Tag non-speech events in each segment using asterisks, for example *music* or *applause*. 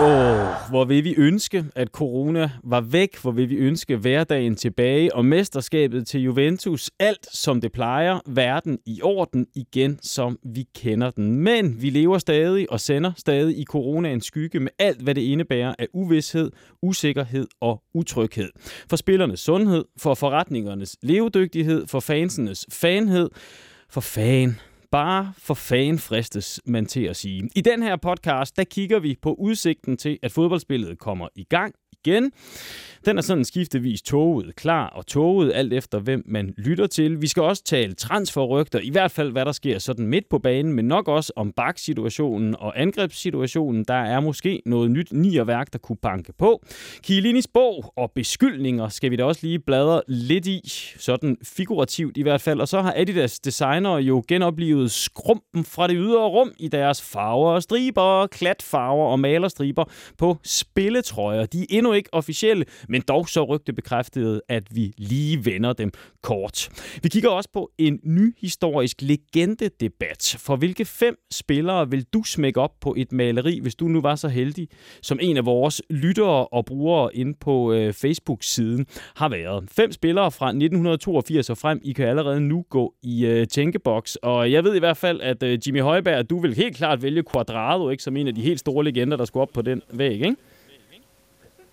Åh, oh, hvor vil vi ønske, at corona var væk, hvor vil vi ønske hverdagen tilbage, og mesterskabet til Juventus, alt som det plejer, verden i orden igen, som vi kender den. Men vi lever stadig og sender stadig i coronaens skygge med alt, hvad det indebærer af uvidshed, usikkerhed og utryghed. For spillernes sundhed, for forretningernes levedygtighed, for fansenes fanhed, for fan bare for fan fristes man til at sige. I den her podcast, der kigger vi på udsigten til, at fodboldspillet kommer i gang igen. Den er sådan skiftevis toget, klar og toget, alt efter hvem man lytter til. Vi skal også tale transferrygter, i hvert fald hvad der sker sådan midt på banen, men nok også om baksituationen og angrebssituationen. Der er måske noget nyt nierværk, der kunne banke på. Kielinis bog og beskyldninger skal vi da også lige bladre lidt i, sådan figurativt i hvert fald. Og så har Adidas designer jo genoplevet skrumpen fra det ydre rum i deres farver og striber, klatfarver og malerstriber på spilletrøjer. De er endnu ikke officielle, men dog så rygte bekræftede, at vi lige vender dem kort. Vi kigger også på en ny historisk legende-debat. For hvilke fem spillere vil du smække op på et maleri, hvis du nu var så heldig, som en af vores lyttere og brugere inde på øh, Facebook-siden har været. Fem spillere fra 1982 og frem. I kan allerede nu gå i øh, tænkeboks. Og jeg ved i hvert fald, at øh, Jimmy Højberg, du vil helt klart vælge Quadrado, ikke som en af de helt store legender, der skulle op på den væg, ikke?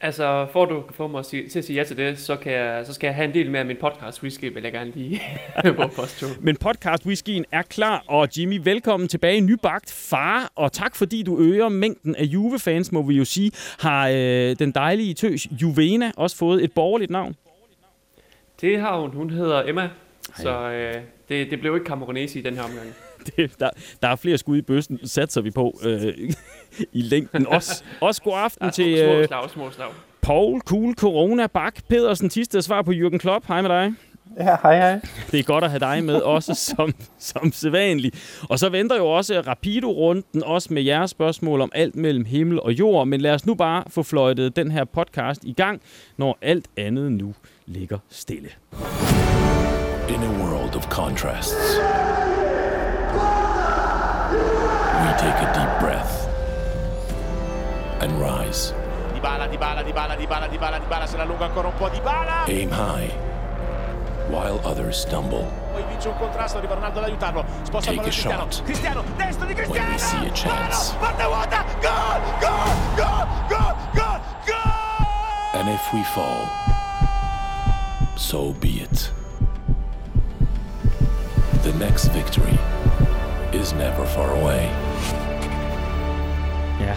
Altså, for at du kan få mig til at sige ja til det, så, kan jeg, så skal jeg have en del mere af min podcast whisky, vil jeg gerne lige *laughs* på post Men podcast whiskyen er klar, og Jimmy, velkommen tilbage. Nybagt far, og tak fordi du øger mængden af Juve-fans, må vi jo sige. Har øh, den dejlige tøs Juvena også fået et borgerligt navn? Det har hun. Hun hedder Emma, Ej. så øh, det, det blev ikke Camoranesi i den her omgang. *laughs* det, der, der er flere skud i bøssen, satser vi på øh, *laughs* i længden. Også, også god aften ja, til øh, små slag, små slag. Paul Kuhl Corona Bak Pedersen. Sidste svar på Jürgen Klopp. Hej med dig. Ja, hej hej. Det er godt at have dig med, *laughs* også som, som sædvanligt. Og så venter jo også Rapido-runden, også med jeres spørgsmål om alt mellem himmel og jord. Men lad os nu bare få fløjtet den her podcast i gang, når alt andet nu ligger stille. In a world of contrasts. Take a deep breath and rise. Dybala, Dybala, Dybala, Dybala, Dybala, Dybala, se la allunga ancora un po' Dybala. Aim high, while others stumble. Poi vince un contrasto, arriva Ronaldo ad aiutarlo. Sposta take a Cristiano. shot. Cristiano, destro di Cristiano. When we see a chance. No, no, vuota, gol, gol, gol, gol, gol, gol. And if we fall, so be it. The next victory is never far away. Ja,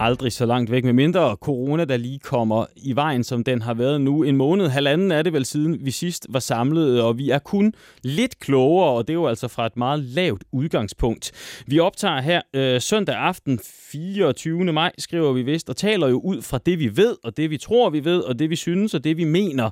aldrig så langt væk, med mindre corona, der lige kommer i vejen, som den har været nu. En måned, halvanden er det vel siden vi sidst var samlet, og vi er kun lidt klogere, og det er jo altså fra et meget lavt udgangspunkt. Vi optager her øh, søndag aften 24. maj, skriver vi vist, og taler jo ud fra det, vi ved, og det, vi tror, vi ved, og det, vi synes, og det, vi mener.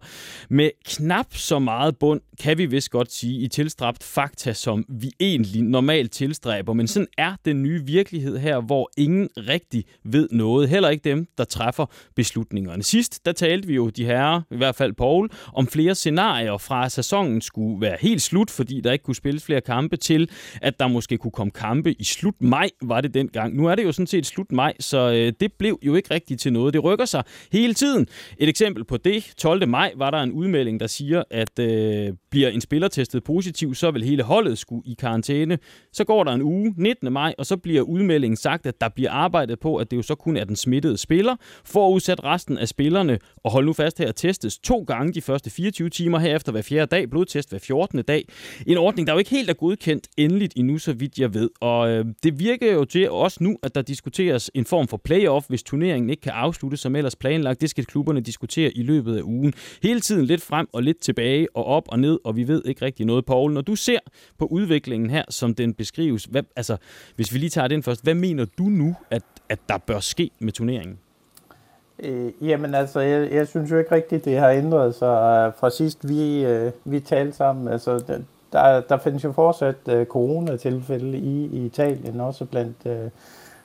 Med knap så meget bund, kan vi vist godt sige, i tilstræbt fakta, som vi egentlig normalt tilstræber. Men sådan er den nye virkelighed her, hvor ingen rigtig ved noget. Heller ikke dem, der træffer beslutningerne. Sidst, der talte vi jo de herre, i hvert fald Paul, om flere scenarier fra, at sæsonen skulle være helt slut, fordi der ikke kunne spilles flere kampe, til at der måske kunne komme kampe i slut maj, var det dengang. Nu er det jo sådan set slut maj, så øh, det blev jo ikke rigtigt til noget. Det rykker sig hele tiden. Et eksempel på det, 12. maj var der en udmelding, der siger, at øh, bliver en spiller testet positiv, så vil hele holdet skulle i karantæne. Så går der en uge, 19. maj, og så bliver udmeldingen sagt, at der bliver arbejdet på, at det jo så kun er den smittede spiller, forudsat resten af spillerne, og hold nu fast her, testes to gange de første 24 timer, herefter hver fjerde dag, blodtest hver 14. dag. En ordning, der jo ikke helt er godkendt endeligt endnu, så vidt jeg ved. Og øh, det virker jo til også nu, at der diskuteres en form for playoff, hvis turneringen ikke kan afsluttes som ellers planlagt. Det skal klubberne diskutere i løbet af ugen. Hele tiden lidt frem og lidt tilbage og op og ned, og vi ved ikke rigtig noget, Paul. Når du ser på udviklingen her, som den beskrives, hvad, altså, hvis vi lige tager den først, hvad mener du nu, at, at der bør ske med turneringen? Øh, jamen altså, jeg, jeg synes jo ikke rigtigt, det har ændret sig øh, fra sidst vi, øh, vi talte sammen. Altså, der, der findes jo fortsat øh, coronatilfælde i, i Italien, også blandt, øh,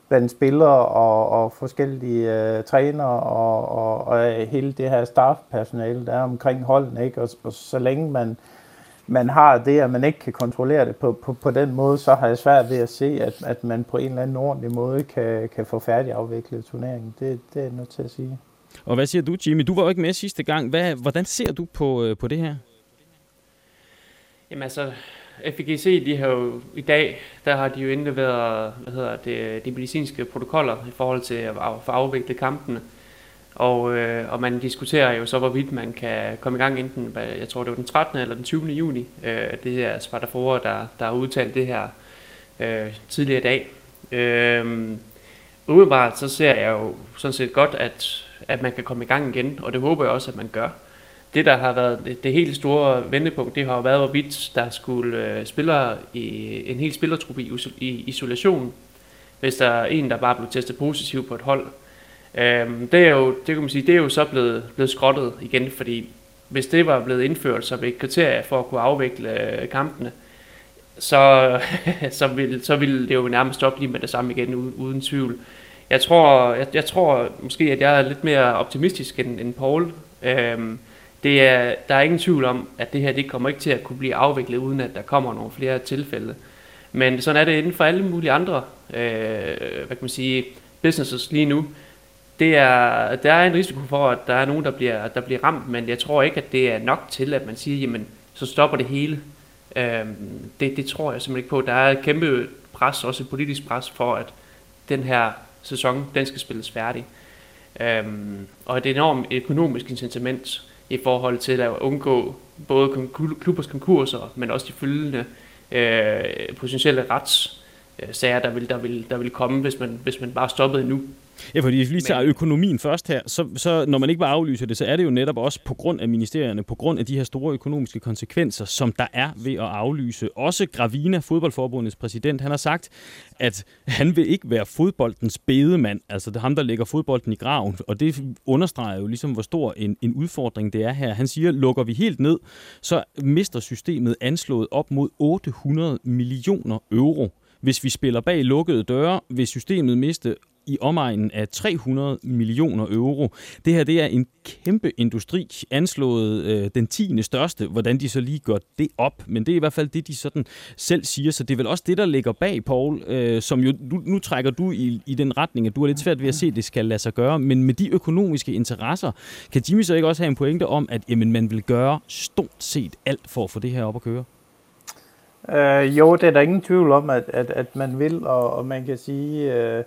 blandt spillere og, og forskellige øh, trænere og, og, og øh, hele det her staffpersonale, der er omkring holdene. Ikke? Og, og så længe man man har det, at man ikke kan kontrollere det på, på, på den måde, så har jeg svært ved at se, at, at man på en eller anden ordentlig måde kan, kan få færdigafviklet turneringen. Det, det er jeg nødt til at sige. Og hvad siger du, Jimmy? Du var jo ikke med sidste gang. Hvad, hvordan ser du på, øh, på det her? Jamen altså, FGC, de har jo i dag, der har de jo indleveret, hvad hedder det, de medicinske protokoller i forhold til at få afviklet kampene. Og, øh, og man diskuterer jo så, hvorvidt man kan komme i gang enten, jeg tror det var den 13. eller den 20. juni. Øh, det er Spartafora, der, der har udtalt det her øh, tidligere i dag. Øh, umiddelbart så ser jeg jo sådan set godt, at, at man kan komme i gang igen, og det håber jeg også, at man gør. Det, der har været det, det helt store vendepunkt, det har været, hvorvidt der skulle øh, spillere i en hel spillertruppe i, i isolation, hvis der er en, der bare blev testet positiv på et hold, Øhm, det er jo, det kan man sige, det er jo så blevet, blevet skrottet igen, fordi hvis det var blevet indført som et kriterie for at kunne afvikle øh, kampene, så, *laughs* så, ville, så ville det jo nærmest stoppe lige med det samme igen, uden, uden tvivl. Jeg tror, jeg, jeg tror måske, at jeg er lidt mere optimistisk end, end Paul. Øhm, det er, der er ingen tvivl om, at det her det kommer ikke til at kunne blive afviklet, uden at der kommer nogle flere tilfælde. Men sådan er det inden for alle mulige andre øh, hvad kan man sige, businesses lige nu det er, der er en risiko for, at der er nogen, der bliver, der bliver ramt, men jeg tror ikke, at det er nok til, at man siger, jamen, så stopper det hele. Øhm, det, det tror jeg simpelthen ikke på. Der er et kæmpe pres, også et politisk pres, for at den her sæson, den skal spilles færdig. Øhm, og et enormt økonomisk incitament i forhold til at undgå både klubbers konkurser, men også de følgende øh, potentielle retssager, der vil, der, vil, der vil komme, hvis man, hvis man bare stoppede nu. Ja, fordi hvis vi lige tager økonomien først her, så, så når man ikke bare aflyser det, så er det jo netop også på grund af ministerierne, på grund af de her store økonomiske konsekvenser, som der er ved at aflyse. Også Gravina, fodboldforbundets præsident, han har sagt, at han vil ikke være fodboldens bedemand, altså det er ham, der lægger fodbolden i graven, og det understreger jo ligesom, hvor stor en, en udfordring det er her. Han siger, lukker vi helt ned, så mister systemet anslået op mod 800 millioner euro. Hvis vi spiller bag lukkede døre, vil systemet miste i omegnen af 300 millioner euro. Det her det er en kæmpe industri, anslået øh, den 10. største, hvordan de så lige gør det op. Men det er i hvert fald det, de sådan selv siger. Så det er vel også det, der ligger bag, Paul, øh, som jo, du, nu trækker du i, i den retning, at du er lidt svært ved at se, at det skal lade sig gøre. Men med de økonomiske interesser, kan Jimmy så ikke også have en pointe om, at jamen, man vil gøre stort set alt for at få det her op at køre? Øh, jo, det er der ingen tvivl om, at, at, at man vil, og, og man kan sige... Øh,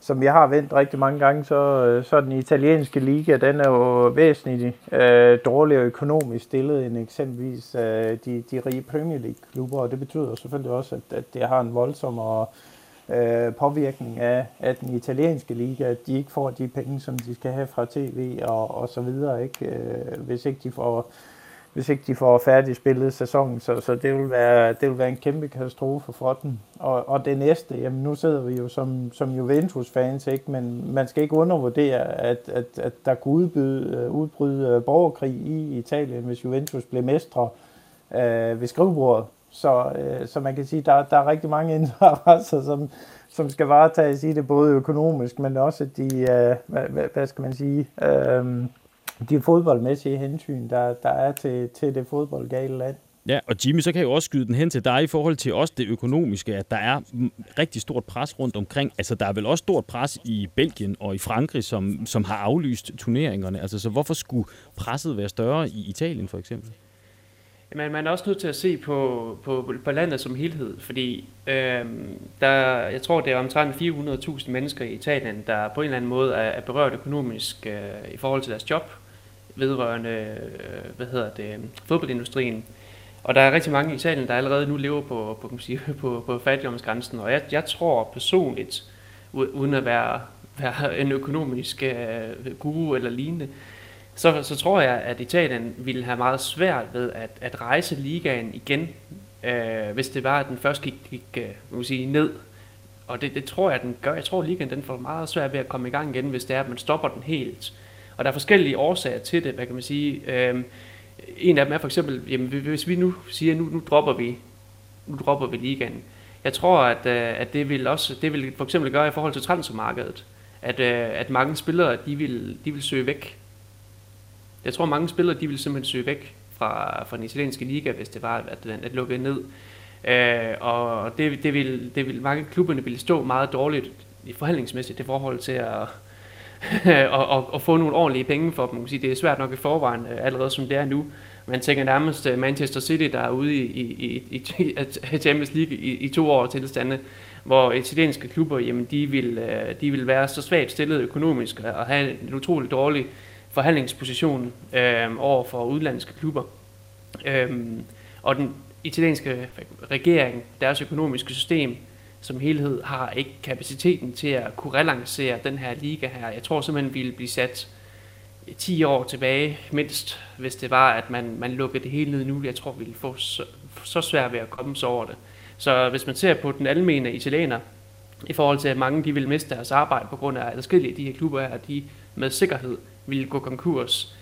som vi har vendt rigtig mange gange, så, øh, så den italienske liga, den er jo væsentligt øh, dårligere økonomisk stillet end eksempelvis øh, de, de rige Premier League-klubber, og det betyder selvfølgelig også, at, at det har en voldsom og, øh, påvirkning af, af den italienske liga, at de ikke får de penge, som de skal have fra tv og, og så videre, ikke? Øh, hvis ikke de får hvis ikke de får færdig spillet sæsonen, så, så det, vil være, det vil være en kæmpe katastrofe for dem. Og, og det næste, jamen nu sidder vi jo som, som Juventus-fans, ikke? men man skal ikke undervurdere, at, at, at der kunne udbyde, øh, udbryde øh, borgerkrig i Italien, hvis Juventus blev mestre øh, ved skrivebordet. Så, øh, så man kan sige, der, der er rigtig mange *laughs* interesser, som, som skal varetages i det, både økonomisk, men også de, øh, hvad, hvad skal man sige, øh, de fodboldmæssige hensyn, der, der er til, til det fodboldgale land. Ja, og Jimmy, så kan jeg jo også skyde den hen til dig i forhold til også det økonomiske, at der er rigtig stort pres rundt omkring. Altså, der er vel også stort pres i Belgien og i Frankrig, som, som har aflyst turneringerne. Altså, så hvorfor skulle presset være større i Italien for eksempel? Men man er også nødt til at se på, på, på landet som helhed, fordi øh, der, jeg tror, det er omtrent 400.000 mennesker i Italien, der på en eller anden måde er, er berørt økonomisk øh, i forhold til deres job vedrørende øh, hvad hedder det, øhm, fodboldindustrien. Og der er rigtig mange i Italien, der allerede nu lever på, på, på, *laughs* på, på fattigdomsgrænsen. Og jeg, jeg tror personligt, uden at være, *laughs* være en økonomisk øh, guru eller lignende, så, så tror jeg, at Italien ville have meget svært ved at, at rejse ligaen igen, øh, hvis det var, at den først gik, gik øh, sige, ned. Og det, det tror jeg, den gør. Jeg tror, at ligaen den får meget svært ved at komme i gang igen, hvis det er, at man stopper den helt. Og der er forskellige årsager til det, hvad kan man sige. Øhm, en af dem er for eksempel, jamen, hvis vi nu siger, nu, nu dropper vi nu dropper vi ligaen. Jeg tror, at, øh, at det vil også det vil for eksempel gøre i forhold til transfermarkedet, at, øh, at mange spillere de vil, de vil søge væk. Jeg tror, mange spillere de vil simpelthen søge væk fra, fra den italienske liga, hvis det var, at den at lukke ned. Øh, og det, det, vil, det vil, mange klubberne ville stå meget dårligt i forhandlingsmæssigt i forhold til at, *laughs* og, og, og få nogle ordentlige penge for dem. Det er svært nok i forvejen, øh, allerede som det er nu. Man tænker nærmest øh, Manchester City, der er ude i, i, i, i Champions League i, i to år tilstande, hvor italienske klubber, jamen de vil, øh, de vil være så svagt stillet økonomisk og have en utrolig dårlig forhandlingsposition øh, over for udlandske klubber. Øh, og den italienske regering, deres økonomiske system, som helhed har ikke kapaciteten til at kunne relancere den her liga her. Jeg tror simpelthen, vi ville blive sat 10 år tilbage mindst, hvis det var, at man, man lukkede det hele ned nu. Jeg tror, vi ville få så, så svært ved at komme så over det. Så hvis man ser på den almene italiener, i forhold til, at mange de vil miste deres arbejde på grund af forskellige de her klubber her, de med sikkerhed ville gå konkurs.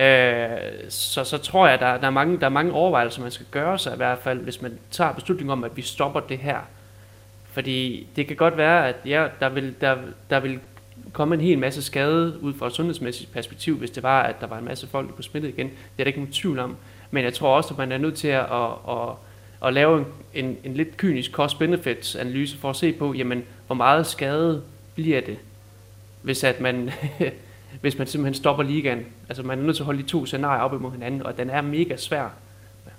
Øh, så, så tror jeg, at der, der, er mange, der er mange overvejelser, man skal gøre sig i hvert fald, hvis man tager beslutningen om, at vi stopper det her. Fordi det kan godt være, at ja, der, vil, der, der vil komme en hel masse skade ud fra et sundhedsmæssigt perspektiv, hvis det var, at der var en masse folk, der kunne smitte igen. Det er der ikke nogen tvivl om. Men jeg tror også, at man er nødt til at, at, at, at lave en, en, en lidt kynisk cost-benefits-analyse for at se på, jamen, hvor meget skade bliver det, hvis, at man, *laughs* hvis man simpelthen stopper ligaen. Altså man er nødt til at holde de to scenarier op imod hinanden, og den er mega svær.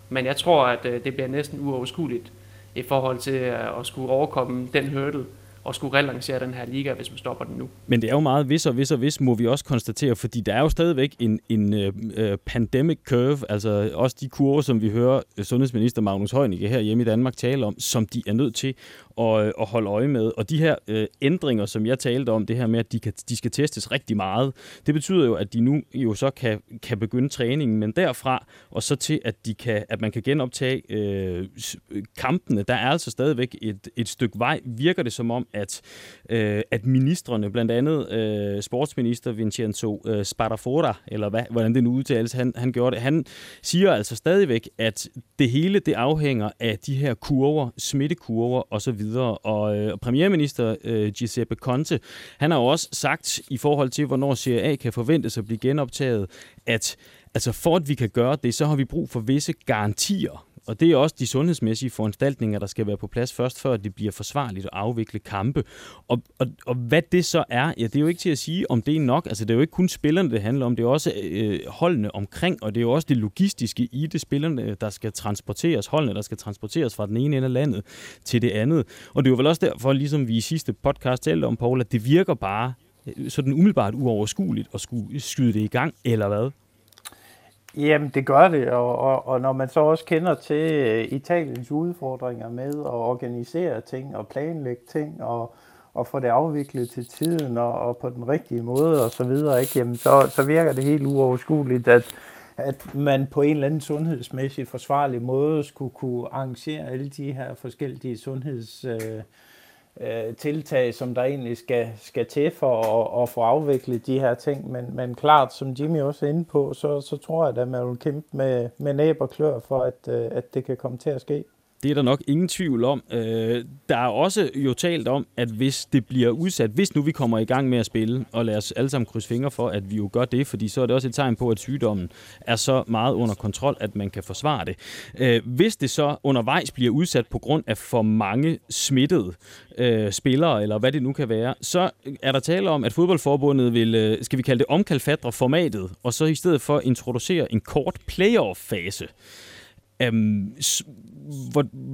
Men jeg tror, at øh, det bliver næsten uoverskueligt i forhold til øh, at skulle overkomme den hurdle, og skulle relancere den her liga, hvis man stopper den nu. Men det er jo meget vis og vis og hvis, må vi også konstatere, fordi der er jo stadigvæk en, en uh, pandemic curve, altså også de kurver, som vi hører sundhedsminister Magnus Heunicke her hjemme i Danmark tale om, som de er nødt til at, at øh, holde øje med. Og de her øh, ændringer, som jeg talte om, det her med, at de, kan, de skal testes rigtig meget, det betyder jo, at de nu jo så kan, kan begynde træningen, men derfra og så til, at, de kan, at man kan genoptage øh, øh kampene, der er altså stadigvæk et, et stykke vej, virker det som om, at, øh, at ministerne, blandt andet øh, sportsminister Vincenzo øh, Spadafora, eller hvad, hvordan det nu udtales, han, han gjorde det, han siger altså stadigvæk, at det hele det afhænger af de her kurver, smittekurver osv., og, øh, og premierminister øh, Giuseppe Conte, han har jo også sagt i forhold til, hvornår Serie A kan forventes at blive genoptaget, at altså for at vi kan gøre det, så har vi brug for visse garantier og det er også de sundhedsmæssige foranstaltninger, der skal være på plads først, før det bliver forsvarligt at afvikle kampe. Og, og, og hvad det så er, ja, det er jo ikke til at sige, om det er nok. Altså, det er jo ikke kun spillerne, det handler om. Det er også øh, holdene omkring, og det er jo også det logistiske i det spillerne, der skal transporteres, holdene, der skal transporteres fra den ene ende af landet til det andet. Og det er jo vel også derfor, ligesom vi i sidste podcast talte om, Paul, at det virker bare øh, sådan umiddelbart uoverskueligt at skulle skyde det i gang, eller hvad? Jamen, det gør det, og, og, og når man så også kender til øh, Italiens udfordringer med at organisere ting og planlægge ting og, og få det afviklet til tiden og, og på den rigtige måde og så videre, ikke? Jamen, så, så virker det helt uoverskueligt, at, at man på en eller anden sundhedsmæssigt forsvarlig måde skulle kunne arrangere alle de her forskellige sundheds... Øh, øh, tiltag, som der egentlig skal, skal til for at, at få afviklet de her ting. Men, men klart, som Jimmy også er inde på, så, så tror jeg, at man vil kæmpe med, med næb og klør for, at, øh, at det kan komme til at ske. Det er der nok ingen tvivl om. Øh, der er også jo talt om, at hvis det bliver udsat, hvis nu vi kommer i gang med at spille, og lad os alle sammen krydse fingre for, at vi jo gør det, fordi så er det også et tegn på, at sygdommen er så meget under kontrol, at man kan forsvare det. Øh, hvis det så undervejs bliver udsat på grund af for mange smittede øh, spillere, eller hvad det nu kan være, så er der tale om, at fodboldforbundet vil, øh, skal vi kalde det omkalfatre formatet, og så i stedet for introducere en kort playoff-fase. Øhm,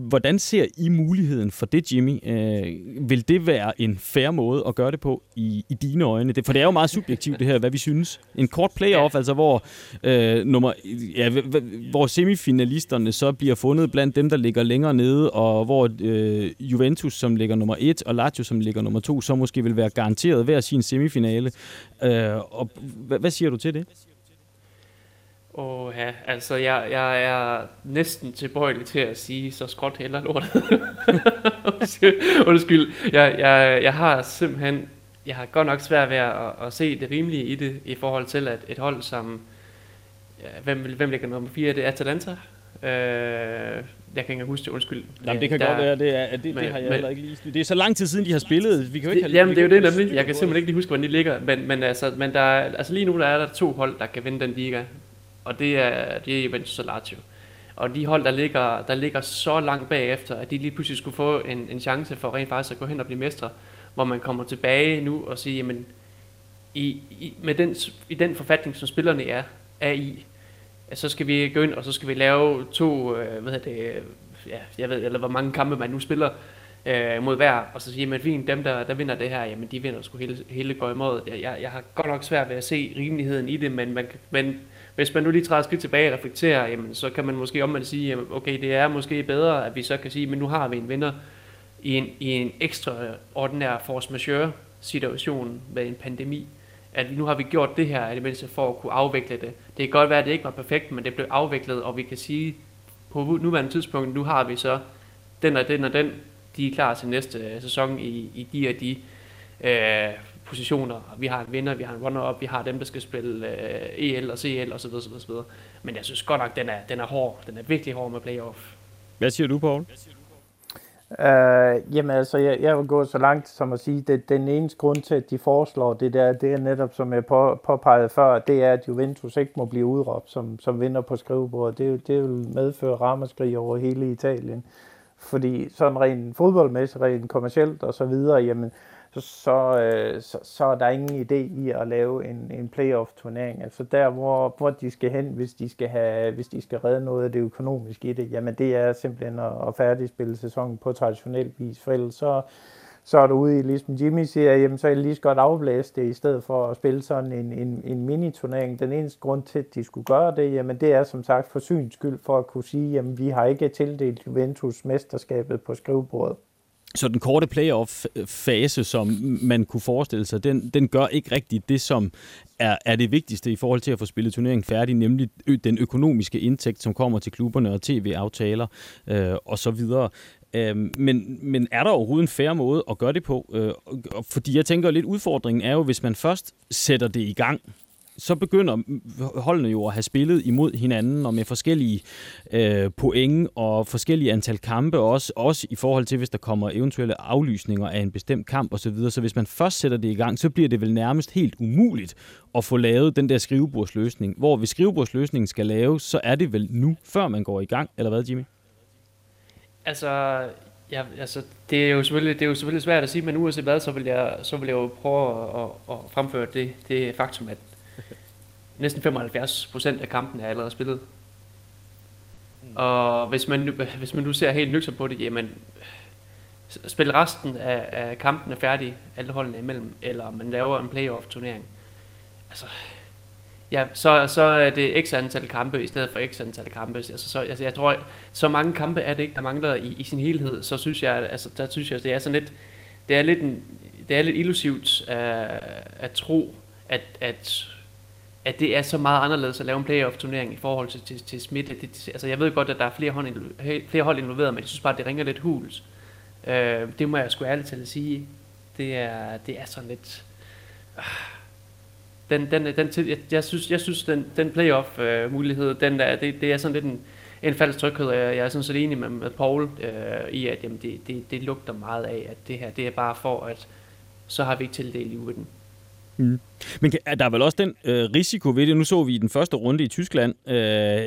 hvordan ser I muligheden for det, Jimmy? Øh, vil det være en fair måde at gøre det på i, i dine øjne? Det, for det er jo meget subjektivt det her, hvad vi synes. En kort playoff, ja. altså hvor, øh, nummer, ja, hvor semifinalisterne så bliver fundet blandt dem, der ligger længere nede, og hvor øh, Juventus, som ligger nummer et, og Lazio, som ligger nummer to, så måske vil være garanteret hver sin semifinale. Øh, og, hvad, hvad siger du til det? Åh ja, altså jeg, jeg er næsten tilbøjelig til at sige, så skråt heller lortet. *laughs* Undskyld, jeg, jeg, jeg har simpelthen, jeg har godt nok svært ved at, at se det rimelige i det, i forhold til at et hold som, ja, hvem, hvem ligger nummer 4, det er Atalanta. Øh, jeg kan ikke huske det, undskyld. Jamen, det kan der, godt være, det, er, det, men, det har jeg men, heller ikke lige... Det er så lang tid siden, de har spillet. Vi kan jo ikke det, have, jamen, det er jo det nemlig. Jeg kan simpelthen ikke lige huske, hvor de ligger. Men, men, altså, men der, altså lige nu der er der to hold, der kan vinde den liga og det er, det er Juventus og Lazio. Og de hold, der ligger, der ligger så langt bagefter, at de lige pludselig skulle få en, en chance for rent faktisk at gå hen og blive mestre, hvor man kommer tilbage nu og siger, jamen, i, i, med den, i den forfatning, som spillerne er, er i, så skal vi gå ind, og så skal vi lave to, øh, hvad hedder det, ja, jeg ved, eller hvor mange kampe man nu spiller øh, mod hver, og så sige, at fint, dem der, der vinder det her, jamen de vinder sgu hele, hele går. Jeg, jeg, jeg har godt nok svært ved at se rimeligheden i det, men, man, men hvis man nu lige træder skridt tilbage og reflekterer, jamen, så kan man måske om sige, jamen, okay, det er måske bedre, at vi så kan sige, men nu har vi en vinder i en, i en ekstraordinær force majeure situation med en pandemi, at nu har vi gjort det her, i det mindste for at kunne afvikle det. Det kan godt være, at det ikke var perfekt, men det blev afviklet, og vi kan sige, på nuværende tidspunkt, nu har vi så den og den og den, de er klar til næste sæson i, i de og de øh, positioner. Vi har en vinder, vi har en runner-up, vi har dem, der skal spille øh, EL og CL osv. osv. Men jeg synes godt nok, den er, den er hård. Den er virkelig hård med playoff. Hvad siger du, Paul? Uh, jamen altså, jeg, jeg vil gå så langt som at sige, at den eneste grund til, at de foreslår det der, det er netop, som jeg på, påpegede før, det er, at Juventus ikke må blive udråbt som, som vinder på skrivebordet. Det, det vil medføre ramaskrig over hele Italien. Fordi sådan rent fodboldmæssigt, rent kommercielt og så videre, jamen, så, så, øh, så, så er der ingen idé i at lave en, en playoff-turnering. Altså der, hvor, hvor de skal hen, hvis de skal, have, hvis de skal redde noget af det økonomiske i det, jamen det er simpelthen at, at færdigspille sæsonen på traditionel vis, for ellers så, så er du ude i, ligesom Jimmy siger, jamen så er det lige så godt afblæse det, i stedet for at spille sådan en, en, en mini-turnering. Den eneste grund til, at de skulle gøre det, jamen det er som sagt for syns skyld, for at kunne sige, jamen vi har ikke tildelt Juventus mesterskabet på skrivebordet. Så den korte playoff-fase, som man kunne forestille sig, den, den gør ikke rigtigt det, som er, er det vigtigste i forhold til at få spillet turneringen færdig, nemlig den økonomiske indtægt, som kommer til klubberne og tv-aftaler øh, og så videre. Øh, men, men er der overhovedet en færre måde at gøre det på? Øh, fordi jeg tænker lidt, udfordringen er jo, hvis man først sætter det i gang, så begynder holdene jo at have spillet imod hinanden og med forskellige øh, point og forskellige antal kampe også, også i forhold til, hvis der kommer eventuelle aflysninger af en bestemt kamp osv. Så, videre. så hvis man først sætter det i gang, så bliver det vel nærmest helt umuligt at få lavet den der skrivebordsløsning. Hvor hvis skrivebordsløsningen skal laves, så er det vel nu, før man går i gang, eller hvad Jimmy? Altså, ja, altså det, er jo selvfølgelig, det er jo selvfølgelig svært at sige, men uanset hvad, så vil jeg, så vil jeg jo prøve at, at, at fremføre det, det faktum, at næsten 75 procent af kampen er allerede spillet. Mm. Og hvis man, hvis man nu ser helt nøgtert på det, jamen, spil resten af, af kampen er færdig, alle holdene imellem, eller man laver en playoff turnering. Altså, ja, så, så er det x antal kampe i stedet for x antal kampe. Altså, så, altså, jeg tror, så mange kampe er det ikke, der mangler i, i sin helhed. Så synes jeg, altså, der synes jeg, det er sådan lidt, det er lidt, en, det er lidt illusivt at, at tro, at, at at det er så meget anderledes at lave en playoff-turnering i forhold til, til, til smitte. Det, altså, jeg ved godt, at der er flere hold, flere hold involveret, men jeg synes bare, at det ringer lidt huls. Øh, det må jeg sgu ærligt til at sige. Det er, det er sådan lidt... Øh, den, den, den, jeg, jeg synes, jeg synes den, den playoff-mulighed, øh, den der, det, det er sådan lidt en, en falsk tryghed, og jeg er sådan set enig med, med Paul øh, i, at jamen, det, det, det lugter meget af, at det her, det er bare for, at så har vi ikke tildelt i den. Mm. Men er der vel også den øh, risiko ved det? Nu så vi i den første runde i Tyskland, øh,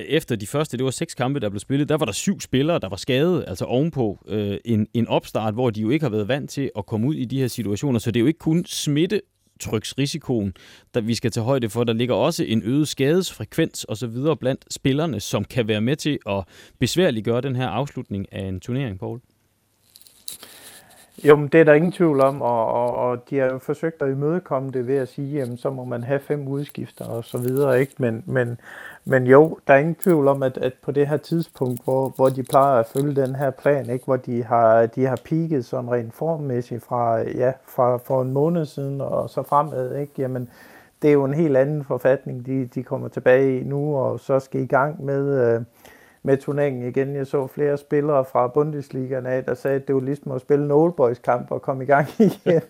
efter de første, det var seks kampe, der blev spillet, der var der syv spillere, der var skadet, altså ovenpå øh, en, en opstart, hvor de jo ikke har været vant til at komme ud i de her situationer. Så det er jo ikke kun smitte tryksrisikoen, der vi skal tage højde for. Der ligger også en øget skadesfrekvens osv. blandt spillerne, som kan være med til at besværliggøre den her afslutning af en turnering, Poul. Jo, men det er der ingen tvivl om, og, og, og de har jo forsøgt at imødekomme det ved at sige, jamen så må man have fem udskifter og så videre, ikke? Men, men, men jo, der er ingen tvivl om, at, at på det her tidspunkt, hvor, hvor de plejer at følge den her plan, ikke? Hvor de har, de har peaked sådan rent formmæssigt fra, ja, fra for en måned siden og så fremad, ikke? Jamen, det er jo en helt anden forfatning, de, de kommer tilbage i nu, og så skal i gang med... Øh, med turneringen igen. Jeg så flere spillere fra Bundesligaen af, der sagde, at det var ligesom at spille en Old Boys kamp og komme i gang *laughs* igen.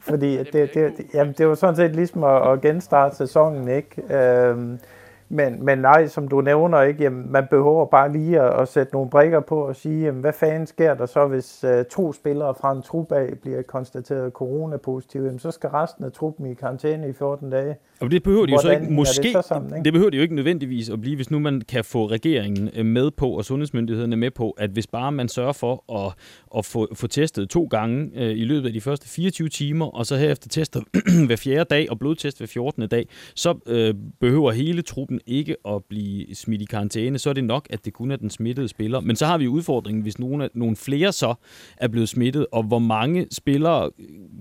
Fordi det, det, det, jamen, det var sådan set ligesom at, at genstarte sæsonen, ikke? Øhm, Men, men nej, som du nævner, ikke, jamen, man behøver bare lige at, at sætte nogle brikker på og sige, jamen, hvad fanden sker der så, hvis uh, to spillere fra en trup af bliver konstateret coronapositive, jamen, så skal resten af truppen i karantæne i 14 dage. Og det behøver de jo så ikke, måske, det, så sammen, ikke? det behøver de jo ikke nødvendigvis at blive, hvis nu man kan få regeringen øh, med på, og sundhedsmyndighederne med på, at hvis bare man sørger for at, at få, få testet to gange øh, i løbet af de første 24 timer, og så herefter tester *clears throat* hver fjerde dag, og blodtest hver 14. dag, så øh, behøver hele truppen ikke at blive smidt i karantæne, så er det nok, at det kun er den smittede spiller. Men så har vi udfordringen, hvis nogle, nogle flere så er blevet smittet, og hvor mange spillere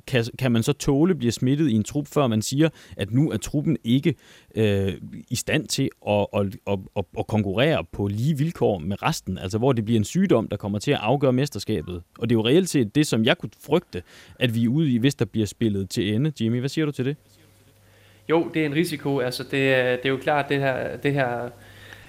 kan, kan man så tåle bliver smittet i en trup, før man siger, at nu er truppen ikke øh, i stand til at, at, at, at, at konkurrere på lige vilkår med resten, altså hvor det bliver en sygdom, der kommer til at afgøre mesterskabet. Og det er jo reelt set det, som jeg kunne frygte, at vi er ude i, hvis der bliver spillet til ende. Jimmy, hvad siger du til det? Jo, det er en risiko. Altså, det, det er jo klart, det her, det her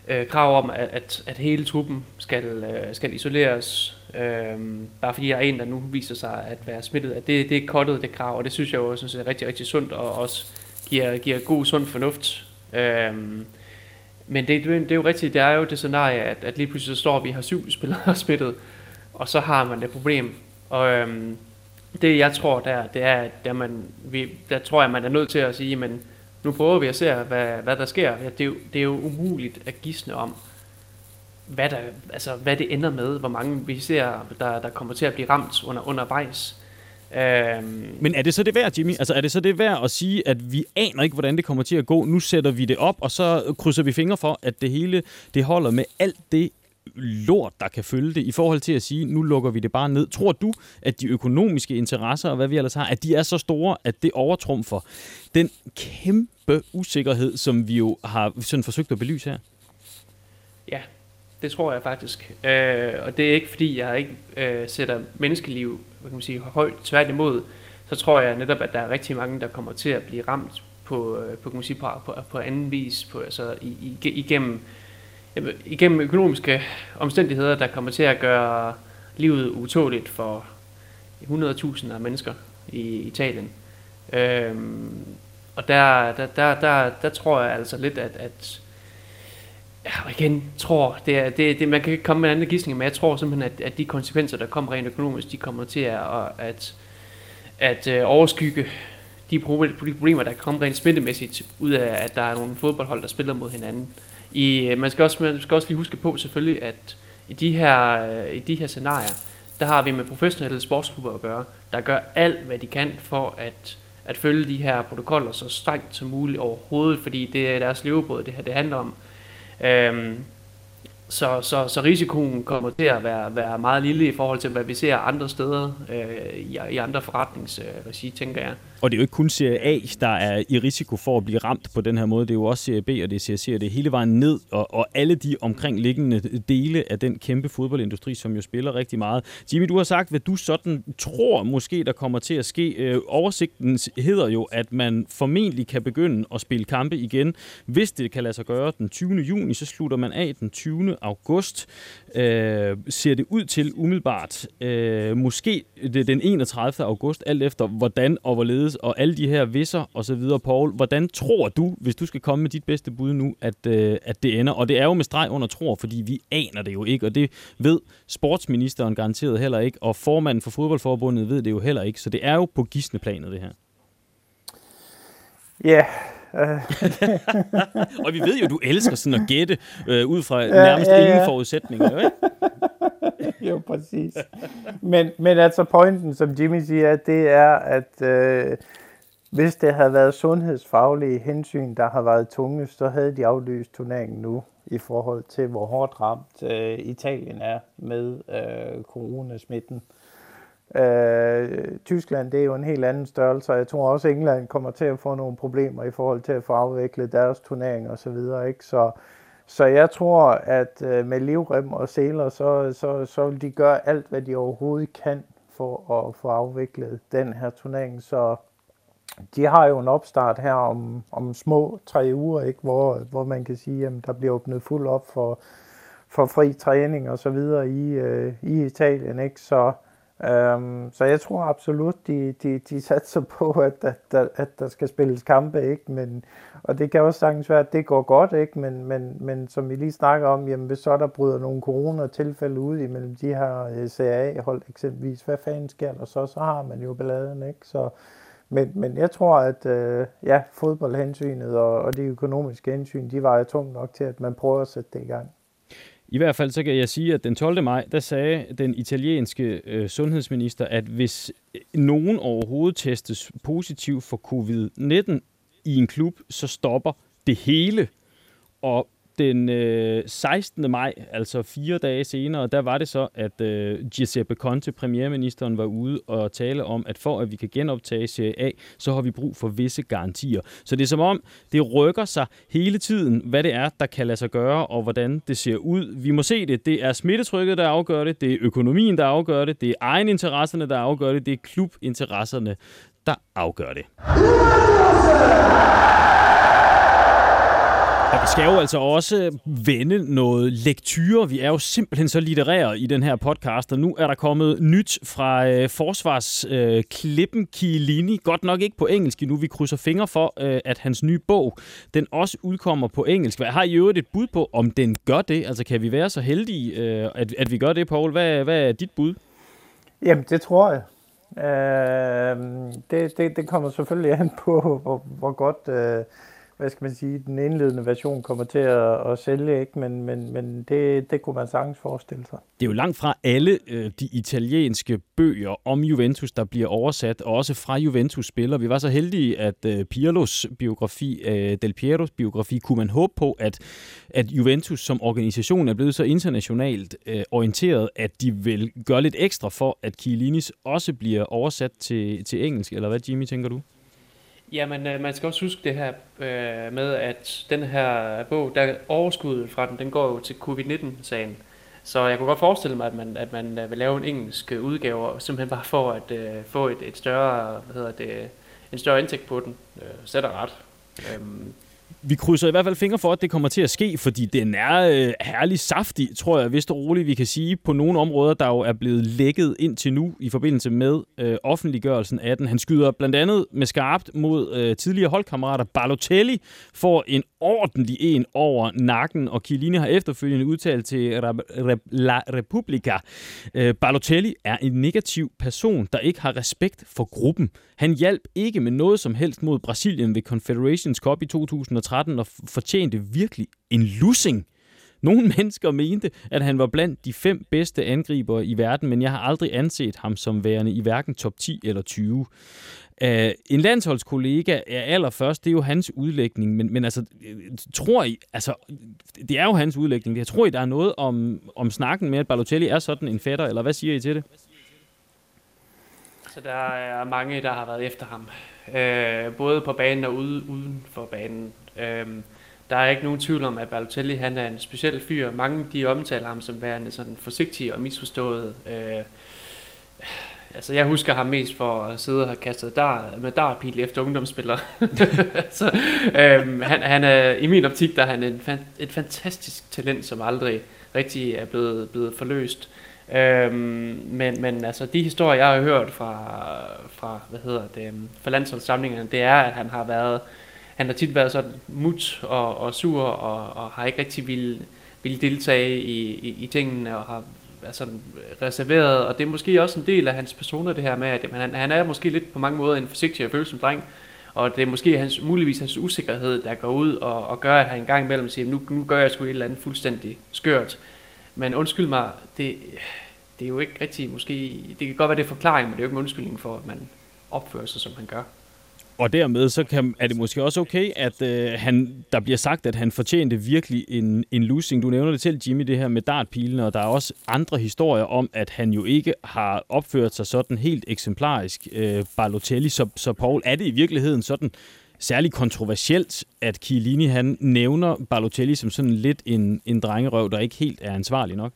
øh, krav om, at, at, at hele truppen skal, øh, skal isoleres, øh, bare fordi der er en, der nu viser sig at være smittet, at det, det er kottet, det krav, og det synes jeg jo synes, er rigtig, rigtig sundt, og også giver, giver god, sund fornuft. Øh, men det, det er jo rigtigt, det er jo det scenarie, at, at lige pludselig så står vi har syv spillere *laughs* smittet, og så har man det problem. Og øhm, det jeg tror der, det er, at der, man, vi, der tror jeg, man er nødt til at sige, men nu prøver vi at se, hvad, hvad der sker. Ja, det, er jo, det er jo umuligt at gisne om, hvad, der, altså, hvad det ender med, hvor mange vi ser, der, der kommer til at blive ramt under, undervejs. Øhm. Men er det så det værd, Jimmy? Altså er det så det værd at sige, at vi aner ikke, hvordan det kommer til at gå? Nu sætter vi det op, og så krydser vi fingre for, at det hele det holder med alt det lort, der kan følge det, i forhold til at sige, nu lukker vi det bare ned. Tror du, at de økonomiske interesser, og hvad vi ellers har, at de er så store, at det overtrumfer den kæmpe usikkerhed, som vi jo har sådan forsøgt at belyse her? Ja, det tror jeg faktisk. Øh, og det er ikke, fordi jeg ikke øh, sætter menneskeliv hvad kan man sige, højt. Tværtimod, så tror jeg netop, at der er rigtig mange, der kommer til at blive ramt på, øh, på, kan man sige, på, på, på anden vis, på, altså i, i, igennem igennem økonomiske omstændigheder, der kommer til at gøre livet utåligt for 100.000 af mennesker i Italien. Øhm, og der, der, der, der, der tror jeg altså lidt, at, at ja, igen tror, det er, det, det, man kan ikke komme med en anden gidsning, men jeg tror simpelthen, at, at de konsekvenser, der kommer rent økonomisk, de kommer til at, at, at, at overskygge de problemer, der kommer rent smittemæssigt, ud af, at der er nogle fodboldhold, der spiller mod hinanden. I, øh, man, skal også, man skal også lige huske på selvfølgelig, at i de her, øh, i de her scenarier, der har vi med professionelle sportsklubber at gøre, der gør alt, hvad de kan for at, at følge de her protokoller så strengt som muligt overhovedet, fordi det er deres levebrød, det her det handler om. Øhm, så, så, så risikoen kommer til at være, være meget lille i forhold til, hvad vi ser andre steder øh, i, i andre forretningsregi, tænker jeg. Og det er jo ikke kun Serie A, der er i risiko for at blive ramt på den her måde. Det er jo også Serie B og det er Serie C, og det er hele vejen ned, og, og alle de omkringliggende dele af den kæmpe fodboldindustri, som jo spiller rigtig meget. Jimmy, du har sagt, hvad du sådan tror måske, der kommer til at ske. Øh, oversigten hedder jo, at man formentlig kan begynde at spille kampe igen. Hvis det kan lade sig gøre den 20. juni, så slutter man af den 20. august. Øh, ser det ud til umiddelbart. Øh, måske det den 31. august, alt efter hvordan og hvorledes anderledes, og alle de her visser og så videre, Paul, hvordan tror du, hvis du skal komme med dit bedste bud nu, at, øh, at det ender? Og det er jo med streg under tror, fordi vi aner det jo ikke, og det ved sportsministeren garanteret heller ikke, og formanden for fodboldforbundet ved det jo heller ikke, så det er jo på gisneplanet det her. Ja, Yeah. *laughs* og vi ved jo, du elsker sådan at gætte øh, ud fra ja, nærmest ja, ja. ingen forudsætninger, jo ikke? *laughs* jo, præcis. Men, men altså pointen, som Jimmy siger, det er, at øh, hvis det havde været sundhedsfaglige hensyn, der har været tunge, så havde de aflyst turneringen nu i forhold til, hvor hårdt ramt øh, Italien er med øh, coronasmitten. Øh, Øh, Tyskland, det er jo en helt anden størrelse, og jeg tror også, at England kommer til at få nogle problemer i forhold til at få afviklet deres turnering og så videre, ikke? Så, så jeg tror, at øh, med livrem og seler, så, så, så vil de gøre alt, hvad de overhovedet kan for at få afviklet den her turnering. Så de har jo en opstart her om, om små tre uger, ikke? Hvor, hvor man kan sige, at der bliver åbnet fuld op for, for fri træning og så videre i, øh, i Italien. Ikke? Så Um, så jeg tror absolut, de, de, de satser på, at, at, at, at der skal spilles kampe, ikke? Men, og det kan også sagtens være, at det går godt, ikke? Men, men, men som vi lige snakker om, jamen hvis så der bryder nogle corona-tilfælde ud imellem de her øh, CA-hold eksempelvis, hvad fanden sker der så? Så har man jo balladen, ikke? Så, men, men jeg tror, at øh, ja, fodboldhensynet og, og de økonomiske hensyn, de vejer tungt nok til, at man prøver at sætte det i gang. I hvert fald så kan jeg sige, at den 12. maj, der sagde den italienske øh, sundhedsminister, at hvis øh, nogen overhovedet testes positiv for covid-19 i en klub, så stopper det hele. Og den øh, 16. maj, altså fire dage senere, der var det så, at øh, Giuseppe Conte, premierministeren, var ude og tale om, at for at vi kan genoptage Serie A, så har vi brug for visse garantier. Så det er som om, det rykker sig hele tiden, hvad det er, der kan lade sig gøre, og hvordan det ser ud. Vi må se det. Det er smittetrykket, der afgør det. Det er økonomien, der afgør det. Det er egeninteresserne, der afgør det. Det er klubinteresserne, der afgør det. Skal jo altså også vende noget lektyre. Vi er jo simpelthen så litterære i den her podcast, og nu er der kommet nyt fra øh, forsvarsklippen øh, Kielini. Godt nok ikke på engelsk nu. Vi krydser fingre for, øh, at hans nye bog, den også udkommer på engelsk. Hvad har I øvrigt et bud på, om den gør det? Altså kan vi være så heldige, øh, at, at vi gør det, Paul? Hvad, hvad er dit bud? Jamen, det tror jeg. Øh, det, det, det kommer selvfølgelig an på, hvor, hvor godt... Øh, hvad skal man sige, den indledende version kommer til at, at sælge, ikke? men, men, men det, det kunne man sagtens forestille sig. Det er jo langt fra alle øh, de italienske bøger om Juventus, der bliver oversat, og også fra Juventus-spillere. Vi var så heldige, at øh, Pirlos biografi, øh, Del Pieros biografi, kunne man håbe på, at, at Juventus som organisation er blevet så internationalt øh, orienteret, at de vil gøre lidt ekstra for, at Chiellinis også bliver oversat til, til engelsk. Eller hvad, Jimmy, tænker du? Jamen, øh, man skal også huske det her øh, med, at den her bog, der overskuddet fra den, den går jo til covid-19-sagen. Så jeg kunne godt forestille mig, at man, at man øh, vil lave en engelsk øh, udgave, simpelthen bare for at øh, få et, et større, hvad hedder det, en større indtægt på den. Øh, sætter ret. Øhm, vi krydser i hvert fald fingre for, at det kommer til at ske, fordi den er øh, herlig saftig, tror jeg, vist og roligt, vi kan sige, på nogle områder, der jo er blevet lækket ind til nu i forbindelse med øh, offentliggørelsen af den. Han skyder blandt andet med skarpt mod øh, tidligere holdkammerater. Balotelli får en ordentlig en over nakken, og Chiellini har efterfølgende udtalt til La Repubblica. Øh, Balotelli er en negativ person, der ikke har respekt for gruppen. Han hjalp ikke med noget som helst mod Brasilien ved Confederations Cup i 2013 og fortjente virkelig en lussing. Nogle *laughs* mennesker mente, at han var blandt de fem bedste angribere i verden, men jeg har aldrig anset ham som værende i hverken top 10 eller 20. Uh, en landsholdskollega er allerførst, det er jo hans udlægning, men, men altså, øh, tror I, altså, det er jo hans udlægning, jeg tror I, der er noget om, om snakken med, at Balotelli er sådan en fætter, eller hvad siger I til det? Så der er mange, der har været efter ham. Øh, både på banen og ude, uden for banen. Øhm, der er ikke nogen tvivl om, at Balotelli han er en speciel fyr. Mange de omtaler ham som værende sådan forsigtig og misforstået. Øh, altså jeg husker ham mest for at sidde og have kastet dar, med darpil efter ungdomsspillere. *laughs* så, øhm, han, han er, I min optik der er han en, et fantastisk talent, som aldrig rigtig er blevet, blevet forløst. Øhm, men, men altså de historier, jeg har hørt fra, fra hvad hedder det, for fra landsholdssamlingerne, det er, at han har været, han har tit været sådan mut og, og sur, og, og har ikke rigtig ville, ville deltage i, i, i tingene, og har været sådan reserveret, og det er måske også en del af hans personer, det her med, at han, han er måske lidt på mange måder en forsigtig og følsom dreng, og det er måske hans, muligvis hans usikkerhed, der går ud og, og gør, at han en gang imellem siger, nu, nu gør jeg sgu et eller andet fuldstændig skørt, men undskyld mig, det, det er jo ikke rigtig måske... Det kan godt være, det er forklaring, men det er jo ikke en undskyldning for, at man opfører sig, som han gør. Og dermed så kan, er det måske også okay, at øh, han, der bliver sagt, at han fortjente virkelig en, en losing. Du nævner det selv, Jimmy, det her med dartpilen, og der er også andre historier om, at han jo ikke har opført sig sådan helt eksemplarisk, øh, Balotelli. Så, så Paul, er det i virkeligheden sådan særlig kontroversielt, at Chiellini han nævner Balotelli som sådan lidt en, en drengerøv, der ikke helt er ansvarlig nok?